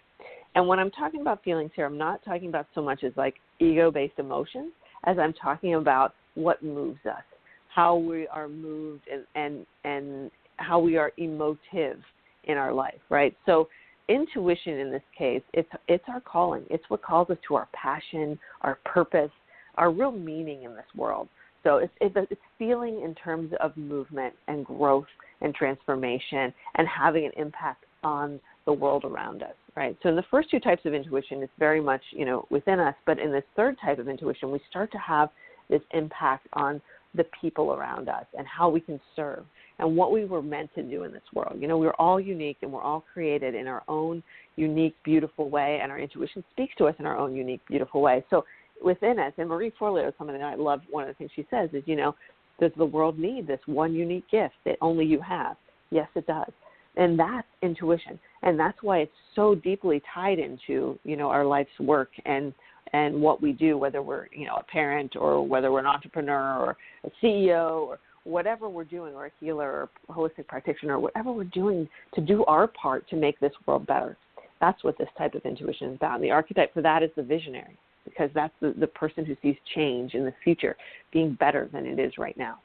And when I'm talking about feelings here, I'm not talking about so much as like ego based emotions as I'm talking about what moves us, how we are moved and, and, and how we are emotive in our life, right? So intuition in this case, it's it's our calling. It's what calls us to our passion, our purpose, our real meaning in this world. So it's, it's feeling in terms of movement and growth and transformation and having an impact on the world around us, right? So in the first two types of intuition, it's very much, you know, within us. But in this third type of intuition, we start to have this impact on the people around us and how we can serve and what we were meant to do in this world. You know, we're all unique and we're all created in our own unique, beautiful way, and our intuition speaks to us in our own unique, beautiful way. So within us. And Marie Forleo, is something that I love, one of the things she says is, you know, does the world need this one unique gift that only you have? Yes, it does. And that's intuition. And that's why it's so deeply tied into, you know, our life's work and and what we do, whether we're, you know, a parent or whether we're an entrepreneur or a CEO or whatever we're doing, or a healer or a holistic practitioner, or whatever we're doing to do our part to make this world better. That's what this type of intuition is about. And the archetype for that is the visionary because that's the, the person who sees change in the future being better than it is right now.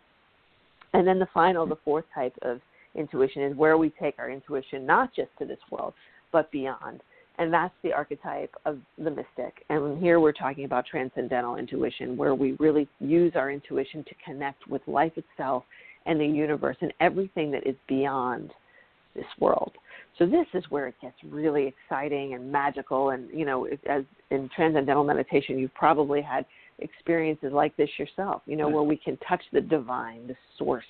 And then the final, the fourth type of intuition is where we take our intuition not just to this world, but beyond. And that's the archetype of the mystic. And here we're talking about transcendental intuition, where we really use our intuition to connect with life itself and the universe and everything that is beyond this world. So this is where it gets really exciting and magical. And you know, as in transcendental meditation, you've probably had experiences like this yourself. You know, where we can touch the divine, the source,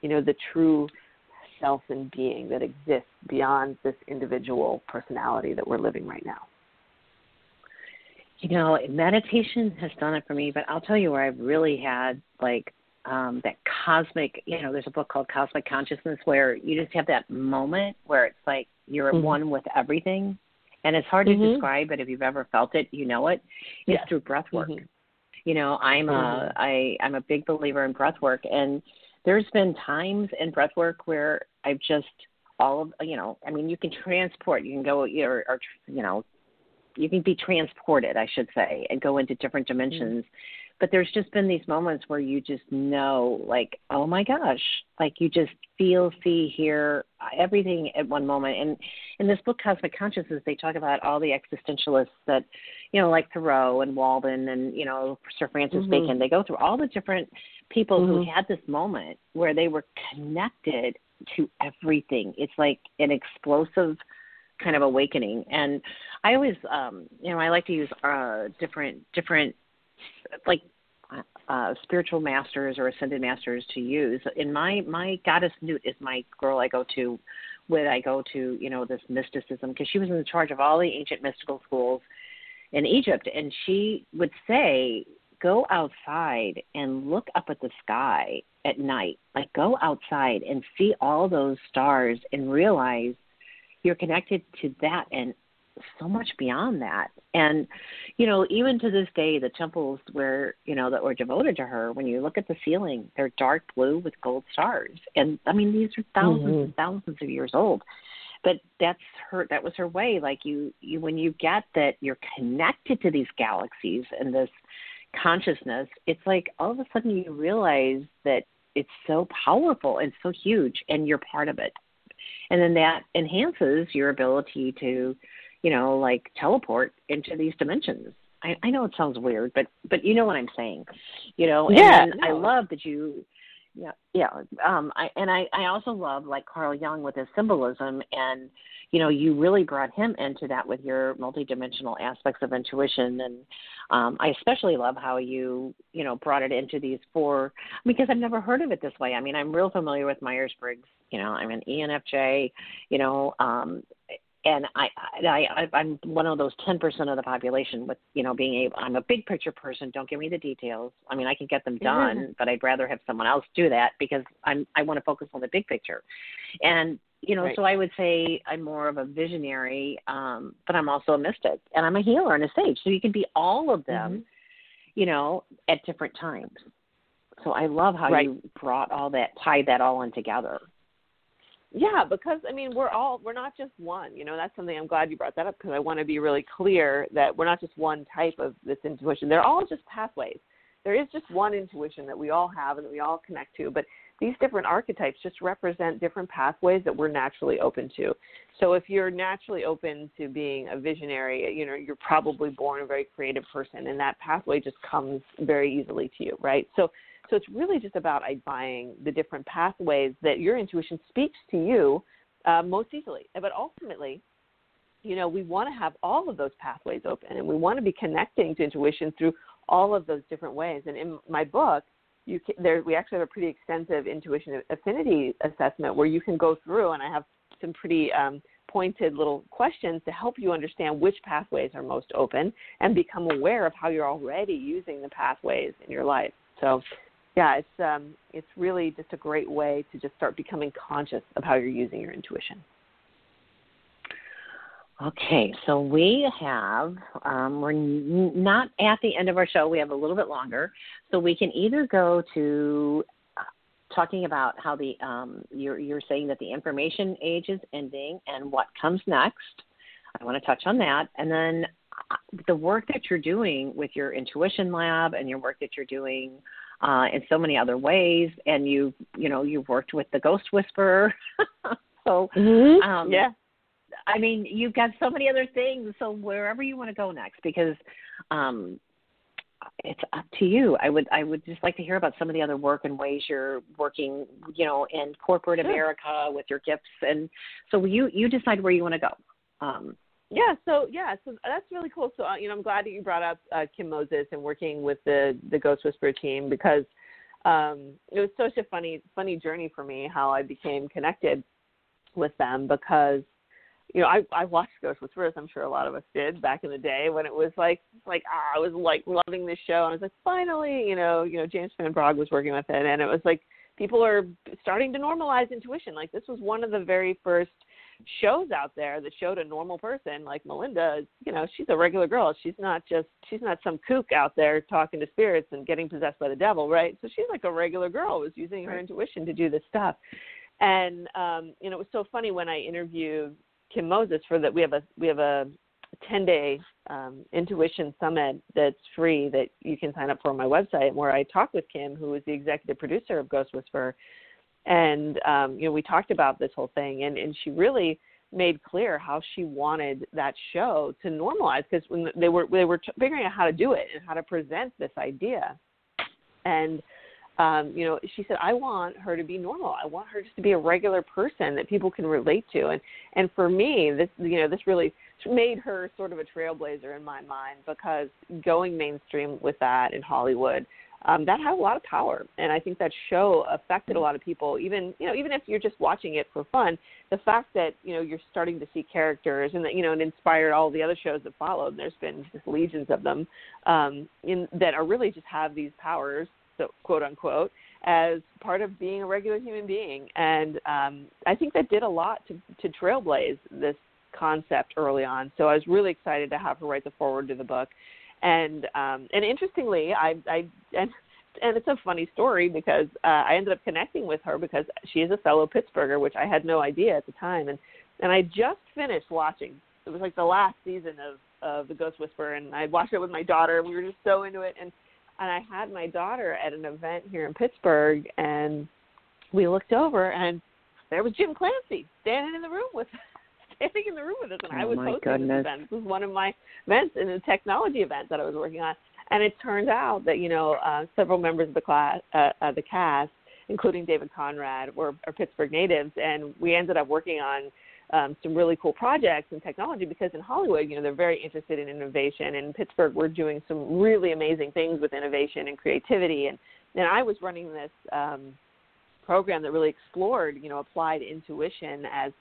you know, the true self and being that exists beyond this individual personality that we're living right now. You know, meditation has done it for me, but I'll tell you where I've really had like um, that cosmic, you know, there's a book called Cosmic Consciousness where you just have that moment where it's like you're mm-hmm. one with everything. And it's hard mm-hmm. to describe, but if you've ever felt it, you know it. It's yes. through breath work. Mm-hmm. You know, I'm a mm-hmm. I I'm a big believer in breath work and there's been times in breath work where I've just all of you know, I mean you can transport, you can go or, or you know, you can be transported, I should say, and go into different mm-hmm. dimensions. Mm-hmm but there's just been these moments where you just know like oh my gosh like you just feel see hear everything at one moment and in this book cosmic consciousness they talk about all the existentialists that you know like thoreau and walden and you know sir francis mm-hmm. bacon they go through all the different people mm-hmm. who had this moment where they were connected to everything. It's like an explosive kind of awakening. And I always, um, you know, I like to use uh, different different like uh, spiritual masters or ascended masters to use. In my my goddess Nut is my girl I go to when I go to you know this mysticism because she was in charge of all the ancient mystical schools in Egypt, and she would say, go outside and look up at the sky at night. Like go outside and see all those stars and realize you're connected to that and so much beyond that. And, you know, even to this day, the temples where, you know, that were devoted to her, when you look at the ceiling, they're dark blue with gold stars. And I mean, these are 1000s mm-hmm. and thousands of years old. But that's her, that was her way. Like you, you, when you get that you're connected to these galaxies and this consciousness, it's like all of a sudden you realize that it's so powerful and so huge and you're part of it. And then that enhances your ability to you know, like teleport into these dimensions. I, I know it sounds weird, but but you know what I'm saying, you know. Yeah. And I love that you, yeah, yeah. Um, I and I I also love like Carl Jung with his symbolism, and you know you really brought him into that with your multidimensional aspects of intuition, and um, I especially love how you you know brought it into these four because I've never heard of it this way. I mean, I'm real familiar with Myers Briggs. You know, I'm an ENFJ. You know, um, and I, I, I I'm one of those 10% of the population with, you know, being able. I'm a big picture person. Don't give me the details. I mean, I can get them done, mm-hmm. but I'd rather have someone else do that because I'm I want to focus on the big picture. And you know, right. so I would say I'm more of a visionary, um, but I'm also a mystic, and I'm a healer and a sage. So you can be all of them, mm-hmm. you know, at different times. So I love how right. you brought all that, tied that all in together. Yeah, because I mean, we're all we're not just one. You know, that's something I'm glad you brought that up because I want to be really clear that we're not just one type of this intuition. They're all just pathways. There is just one intuition that we all have and that we all connect to, but these different archetypes just represent different pathways that we're naturally open to. So if you're naturally open to being a visionary, you know, you're probably born a very creative person and that pathway just comes very easily to you, right? So so it's really just about identifying the different pathways that your intuition speaks to you uh, most easily. But ultimately, you know, we want to have all of those pathways open, and we want to be connecting to intuition through all of those different ways. And in my book, you can, there we actually have a pretty extensive intuition affinity assessment where you can go through, and I have some pretty um, pointed little questions to help you understand which pathways are most open and become aware of how you're already using the pathways in your life. So yeah, it's um, it's really just a great way to just start becoming conscious of how you're using your intuition. Okay, so we have um, we're n- not at the end of our show. We have a little bit longer, so we can either go to uh, talking about how the um, you're you're saying that the information age is ending and what comes next. I want to touch on that, and then uh, the work that you're doing with your intuition lab and your work that you're doing uh, in so many other ways. And you, you know, you've worked with the Ghost Whisperer. so, mm-hmm. um, yeah. I mean, you've got so many other things. So wherever you want to go next, because um, it's up to you. I would I would just like to hear about some of the other work and ways you're working, you know, in corporate sure. America with your gifts. And so you you decide where you want to go. Um, yeah, so yeah, so that's really cool. So uh, you know, I'm glad that you brought up uh, Kim Moses and working with the the Ghost Whisperer team because um, it was such a funny funny journey for me how I became connected with them because you know I I watched Ghost Whisperers. I'm sure a lot of us did back in the day when it was like like ah, I was like loving this show. And I was like finally, you know, you know James Van Praagh was working with it, and it was like people are starting to normalize intuition. Like this was one of the very first shows out there that showed a normal person like Melinda, you know, she's a regular girl. She's not just she's not some kook out there talking to spirits and getting possessed by the devil, right? So she's like a regular girl was using her intuition to do this stuff. And um, you know, it was so funny when I interviewed Kim Moses for that we have a we have a 10 day um, intuition summit that's free that you can sign up for on my website where I talk with Kim, who is the executive producer of Ghost Whisperer, and um, you know we talked about this whole thing and and she really made clear how she wanted that show to normalize because when they were they were figuring out how to do it and how to present this idea and um, you know, she said, I want her to be normal. I want her just to be a regular person that people can relate to. And and for me, this you know, this really made her sort of a trailblazer in my mind because going mainstream with that in Hollywood, um, that had a lot of power. And I think that show affected a lot of people. Even you know, even if you're just watching it for fun, the fact that you know you're starting to see characters and that you know it inspired all the other shows that followed. And there's been just legions of them um, in that are really just have these powers so quote unquote, as part of being a regular human being. And um, I think that did a lot to, to trailblaze this concept early on. So I was really excited to have her write the foreword to the book. And um, and interestingly, I, I and and it's a funny story because uh, I ended up connecting with her because she is a fellow Pittsburgher, which I had no idea at the time. And and I just finished watching. It was like the last season of of the Ghost Whisperer, and I watched it with my daughter. and We were just so into it, and and I had my daughter at an event here in Pittsburgh, and we looked over, and there was Jim Clancy standing in the room with standing in the room with us, and oh I was hosting goodness. this event. This was one of my events in the technology event that I was working on, and it turned out that you know uh, several members of the class, uh, uh, the cast, including David Conrad, were are Pittsburgh natives, and we ended up working on um, some really cool projects in technology because in Hollywood, you know, they're very interested in innovation. And in Pittsburgh, we're doing some really amazing things with innovation and creativity. And then I was running this um, program that really explored, you know, applied intuition as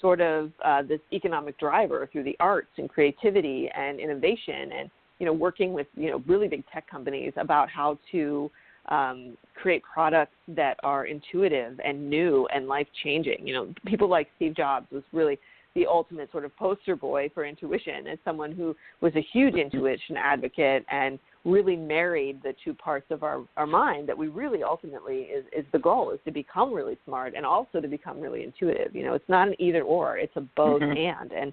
sort of uh, this economic driver through the arts and creativity and innovation and you know working with you know really big tech companies about how to um, create products that are intuitive and new and life changing. You know, people like Steve Jobs was really the ultimate sort of poster boy for intuition as someone who was a huge intuition advocate and really married the two parts of our, our mind that we really ultimately is, is the goal is to become really smart and also to become really intuitive. You know, it's not an either or, it's a both mm-hmm. and. And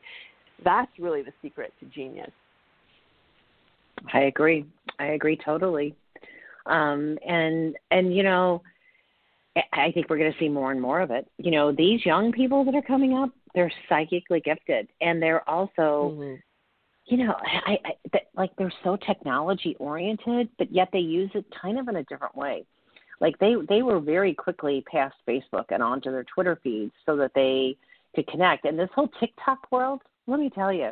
that's really the secret to genius. I agree. I agree totally um, and and you know, I think we're going to see more and more of it. You know, these young people that are coming up, they're psychically gifted, and they're also. Mm-hmm. You know, I, I that, like they're so technology oriented, but yet they use it kind of in a different way like they they were very quickly past Facebook and onto their Twitter feeds so that they could connect. And this whole TikTok world, let me tell you,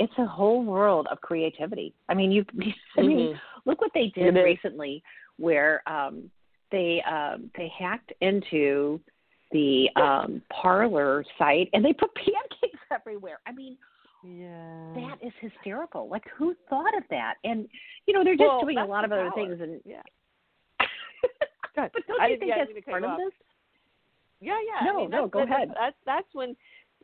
it's a whole world of creativity. I mean, you I mean, mm-hmm. look what they did recently where um they um they hacked into the um Parler site and they put pancakes everywhere. I mean, yeah. That is hysterical. Like who thought of that? And you know, they're just well, doing a lot of other power. things and yeah. but don't I you think yeah, that's part of this? Yeah, yeah. No, I mean, no, go that's, ahead. That's that's when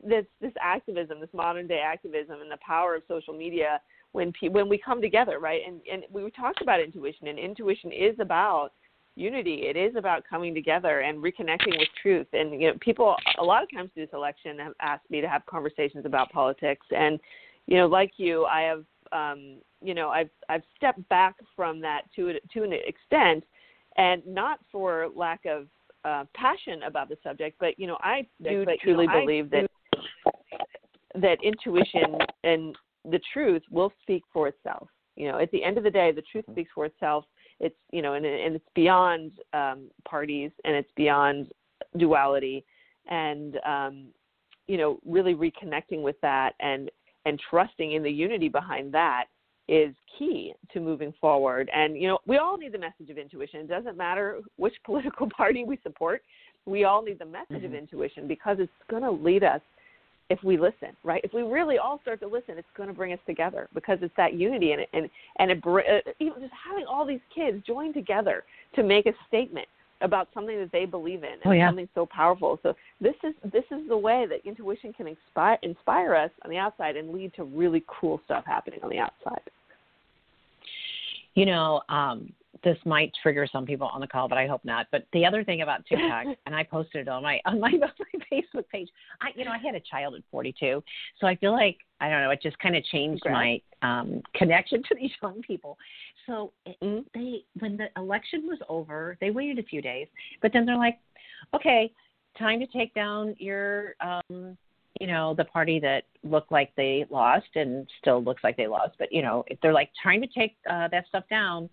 this this activism, this modern day activism, and the power of social media when pe- when we come together, right? And and we talked about intuition, and intuition is about unity. It is about coming together and reconnecting with truth. And you know, people a lot of times through this election have asked me to have conversations about politics, and you know, like you, I have um, you know I've I've stepped back from that to to an extent, and not for lack of uh, passion about the subject, but you know I do but, truly you know, believe that that intuition and the truth will speak for itself. You know, at the end of the day, the truth speaks for itself. It's you know, and and it's beyond um, parties and it's beyond duality, and um, you know, really reconnecting with that and and trusting in the unity behind that is key to moving forward. And you know, we all need the message of intuition. It doesn't matter which political party we support. We all need the message mm-hmm. of intuition because it's going to lead us if we listen, right? If we really all start to listen, it's going to bring us together because it's that unity and it, and and it, uh, even just having all these kids join together to make a statement about something that they believe in and oh, yeah. something so powerful. So this is this is the way that intuition can inspire inspire us on the outside and lead to really cool stuff happening on the outside. You know, um, this might trigger some people on the call, but I hope not. But the other thing about TikTok, and I posted it on my on my, my Facebook page. I you know I had a child at 42, so I feel like I don't know. It just kind of changed my um, connection to these young people. So mm-hmm. they when the election was over, they waited a few days, but then they're like, okay, time to take down your um, you know the party that looked like they lost and still looks like they lost but you know if they're like trying to take uh, that stuff down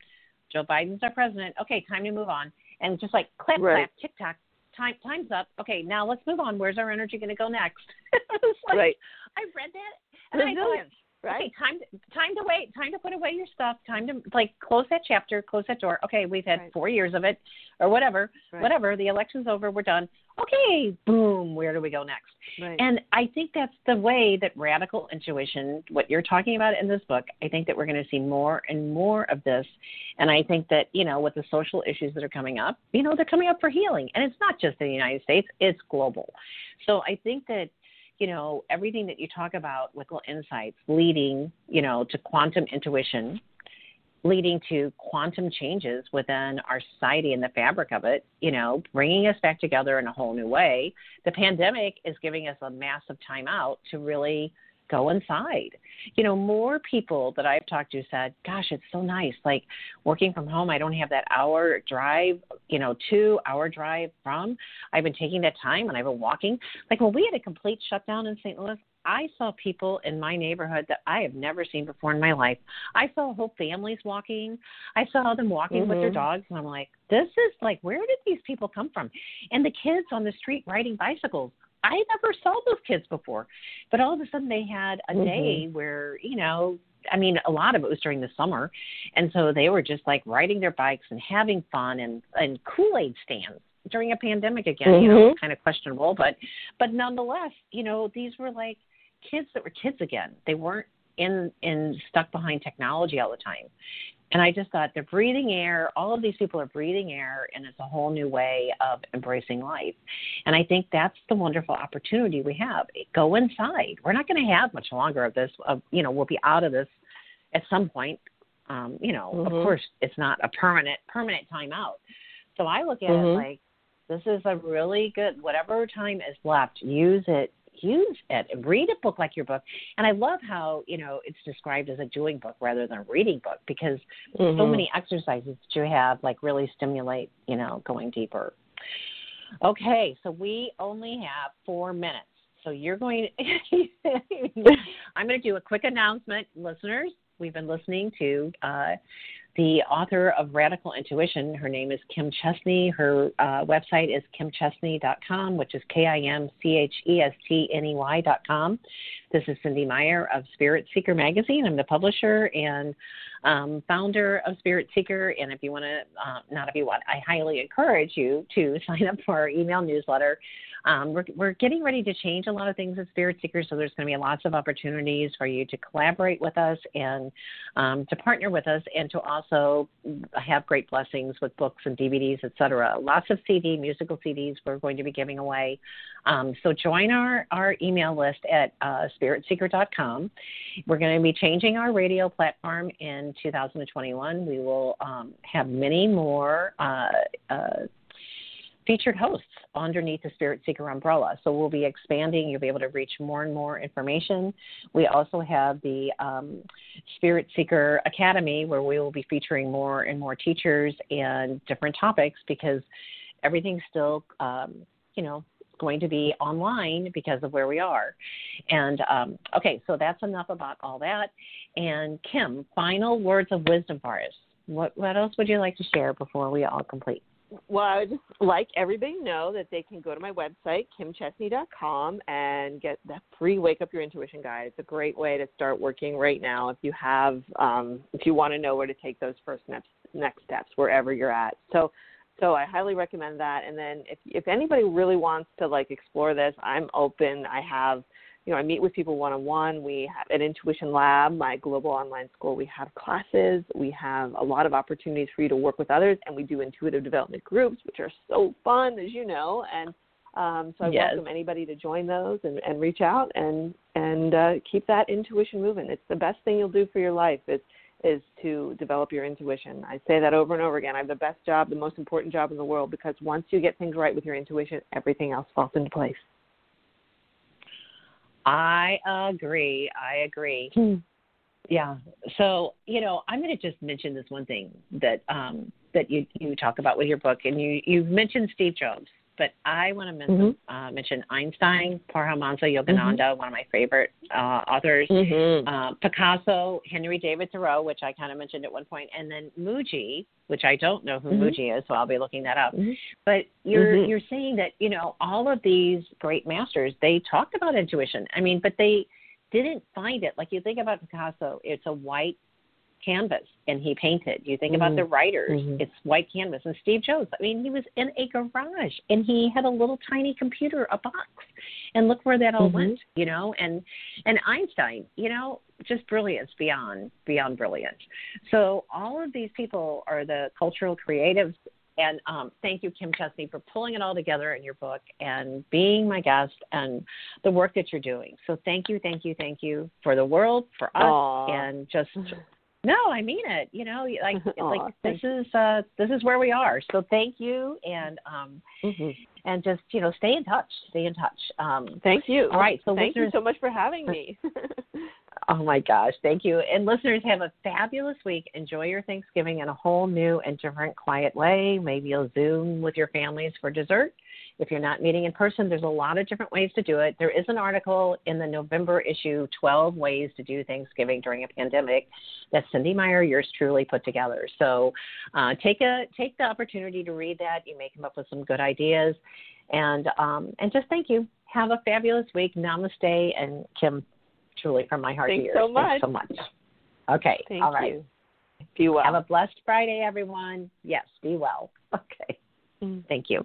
Joe Biden's our president. Okay, time to move on. And just like clap, Right. clap, tick tock, time, time's up. Okay, now let's move on. Where's our energy going to go next? Like, right. I read that and I mm-hmm. thought, Resilience, right? Okay, time time to wait. Time to put away your stuff. Time to like close that chapter, close that door. Okay, we've had Right. four years of it, or whatever, Right. whatever. The election's over. We're done. Okay, boom. Where do we go next? Right. And I think that's the way that radical intuition, what you're talking about in this book, I think that we're going to see more and more of this. And I think that, you know, with the social issues that are coming up, you know, they're coming up for healing. And it's not just in the United States, it's global. So I think that, you know, everything that you talk about with little insights leading, you know, to quantum intuition, leading to quantum changes within our society and the fabric of it, you know, bringing us back together in a whole new way. The pandemic is giving us a massive time out to really go inside. You know, more people that I've talked to said, gosh, it's so nice. Like working from home, I don't have that hour drive, you know, two hour drive from. I've been taking that time and I've been walking. Like when we had a complete shutdown in St. Louis, I saw people in my neighborhood that I have never seen before in my life. I saw whole families walking. I saw them walking with their Mhm. dogs, and I'm like, this is like, where did these people come from? And the kids on the street riding bicycles. I never saw those kids before, but all of a sudden they had a Mhm. day where you know, I mean, a lot of it was during the summer, and so they were just like riding their bikes and having fun and and Kool Aid stands during a pandemic again. You know, Mhm. kind of questionable, but but nonetheless, you know, these were like kids that were kids again. They weren't in in stuck behind technology all the time. And I just thought they're breathing air. All of these people are breathing air, and it's a whole new way of embracing life. And I think that's the wonderful opportunity we have. Go inside. We're not going to have much longer of this. Of you know, we'll be out of this at some point. Um, you know, of Mhm. course, it's not a permanent permanent timeout. So I look at Mhm. it like this is a really good. Whatever time is left, use it use it. Read a book like your book. And I love how, you know, it's described as a doing book rather than a reading book because so Mhm. many exercises that you have like really stimulate, you know, going deeper. Okay, so we only have four minutes. So you're going to, I'm going to do a quick announcement, listeners. We've been listening to uh, the author of Radical Intuition. Her name is Kim Chestney. Her uh, website is kimchestney.com, which is K I M C H E S T N E Y.com. This is Cynde Meyer of Spirit Seeker Magazine. I'm the publisher and um, founder of Spirit Seeker. And if you want to, uh, not if you want, I highly encourage you to sign up for our email newsletter. Um, we're, we're getting ready to change a lot of things at Spirit Seeker, so there's going to be lots of opportunities for you to collaborate with us and um, to partner with us, and to also have great blessings with books and DVDs, etc. Lots of CD, musical CDs we're going to be giving away. Um, so join our, our email list at uh, spiritseeker.com. We're going to be changing our radio platform in 2021. We will um, have many more uh, uh, featured hosts underneath the Spirit Seeker umbrella. So we'll be expanding. You'll be able to reach more and more information. We also have the um, Spirit Seeker Academy where we will be featuring more and more teachers and different topics because everything's still, um, you know, going to be online because of where we are. And um, okay, so that's enough about all that. And Kim, final words of wisdom for us. What, what else would you like to share before we all complete? Well, I would like everybody to know that they can go to my website, kimchestney.com, and get that free Wake Up Your Intuition guide. It's a great way to start working right now if you have, um, if you want to know where to take those first next next steps wherever you're at. So, so I highly recommend that. And then if if anybody really wants to like explore this, I'm open. I have you know, I meet with people one on one. We have an Intuition Lab, my global online school. We have classes. We have a lot of opportunities for you to work with others, and we do intuitive development groups, which are so fun, as you know. And um, so I Yes. welcome anybody to join those and, and reach out and and uh, keep that intuition moving. It's the best thing you'll do for your life. Is is to develop your intuition. I say that over and over again. I have the best job, the most important job in the world, because once you get things right with your intuition, everything else falls into place. I agree. I agree. Yeah. So, you know, I'm going to just mention this one thing that um, that you you talk about with your book, and you you've mentioned Steve Jobs, but I want to mention uh, mention Einstein, Paramahansa Yogananda, one of my favorite uh, authors, Mm-hmm. uh, Picasso, Henry David Thoreau, which I kind of mentioned at one point, and then Mooji, which I don't know who Mhm. Mooji is, so I'll be looking that up. Mhm. But you're Mhm. you're saying that you know all of these great masters they talked about intuition. I mean, but they didn't find it. Like you think about Picasso, it's a white canvas and he painted. You think about Mhm. the writers, Mhm. it's white canvas. And Steve Jobs, I mean, he was in a garage and he had a little tiny computer, a box. And look where that all Mhm. went, you know, and and Einstein, you know, just brilliance beyond beyond brilliant. So all of these people are the cultural creatives and um, thank you, Kim Chestney, for pulling it all together in your book and being my guest and the work that you're doing. So thank you, thank you, thank you for the world, for us, Aw. and just no, I mean it. You know, like like this is uh this is where we are. So thank you and um Mhm. and just, you know, stay in touch. Stay in touch. Um Thank you. All right, so thank you so much for having me. oh my gosh, thank you. And listeners have a fabulous week. Enjoy your Thanksgiving in a whole new and different quiet way. Maybe you'll zoom with your families for dessert. If you're not meeting in person, there's a lot of different ways to do it. There is an article in the November issue, 12 Ways to Do Thanksgiving During a Pandemic, that Cynde Meyer, yours truly, put together. So uh, take a take the opportunity to read that. You may come up with some good ideas, and um, and just thank you. Have a fabulous week. Namaste, and Kim, truly from my heart Thanks to yours. so much. Thanks so much. Okay. Thank All right. you. Be well. Have a blessed Friday, everyone. Yes. Be well. Okay. Mm. Thank you.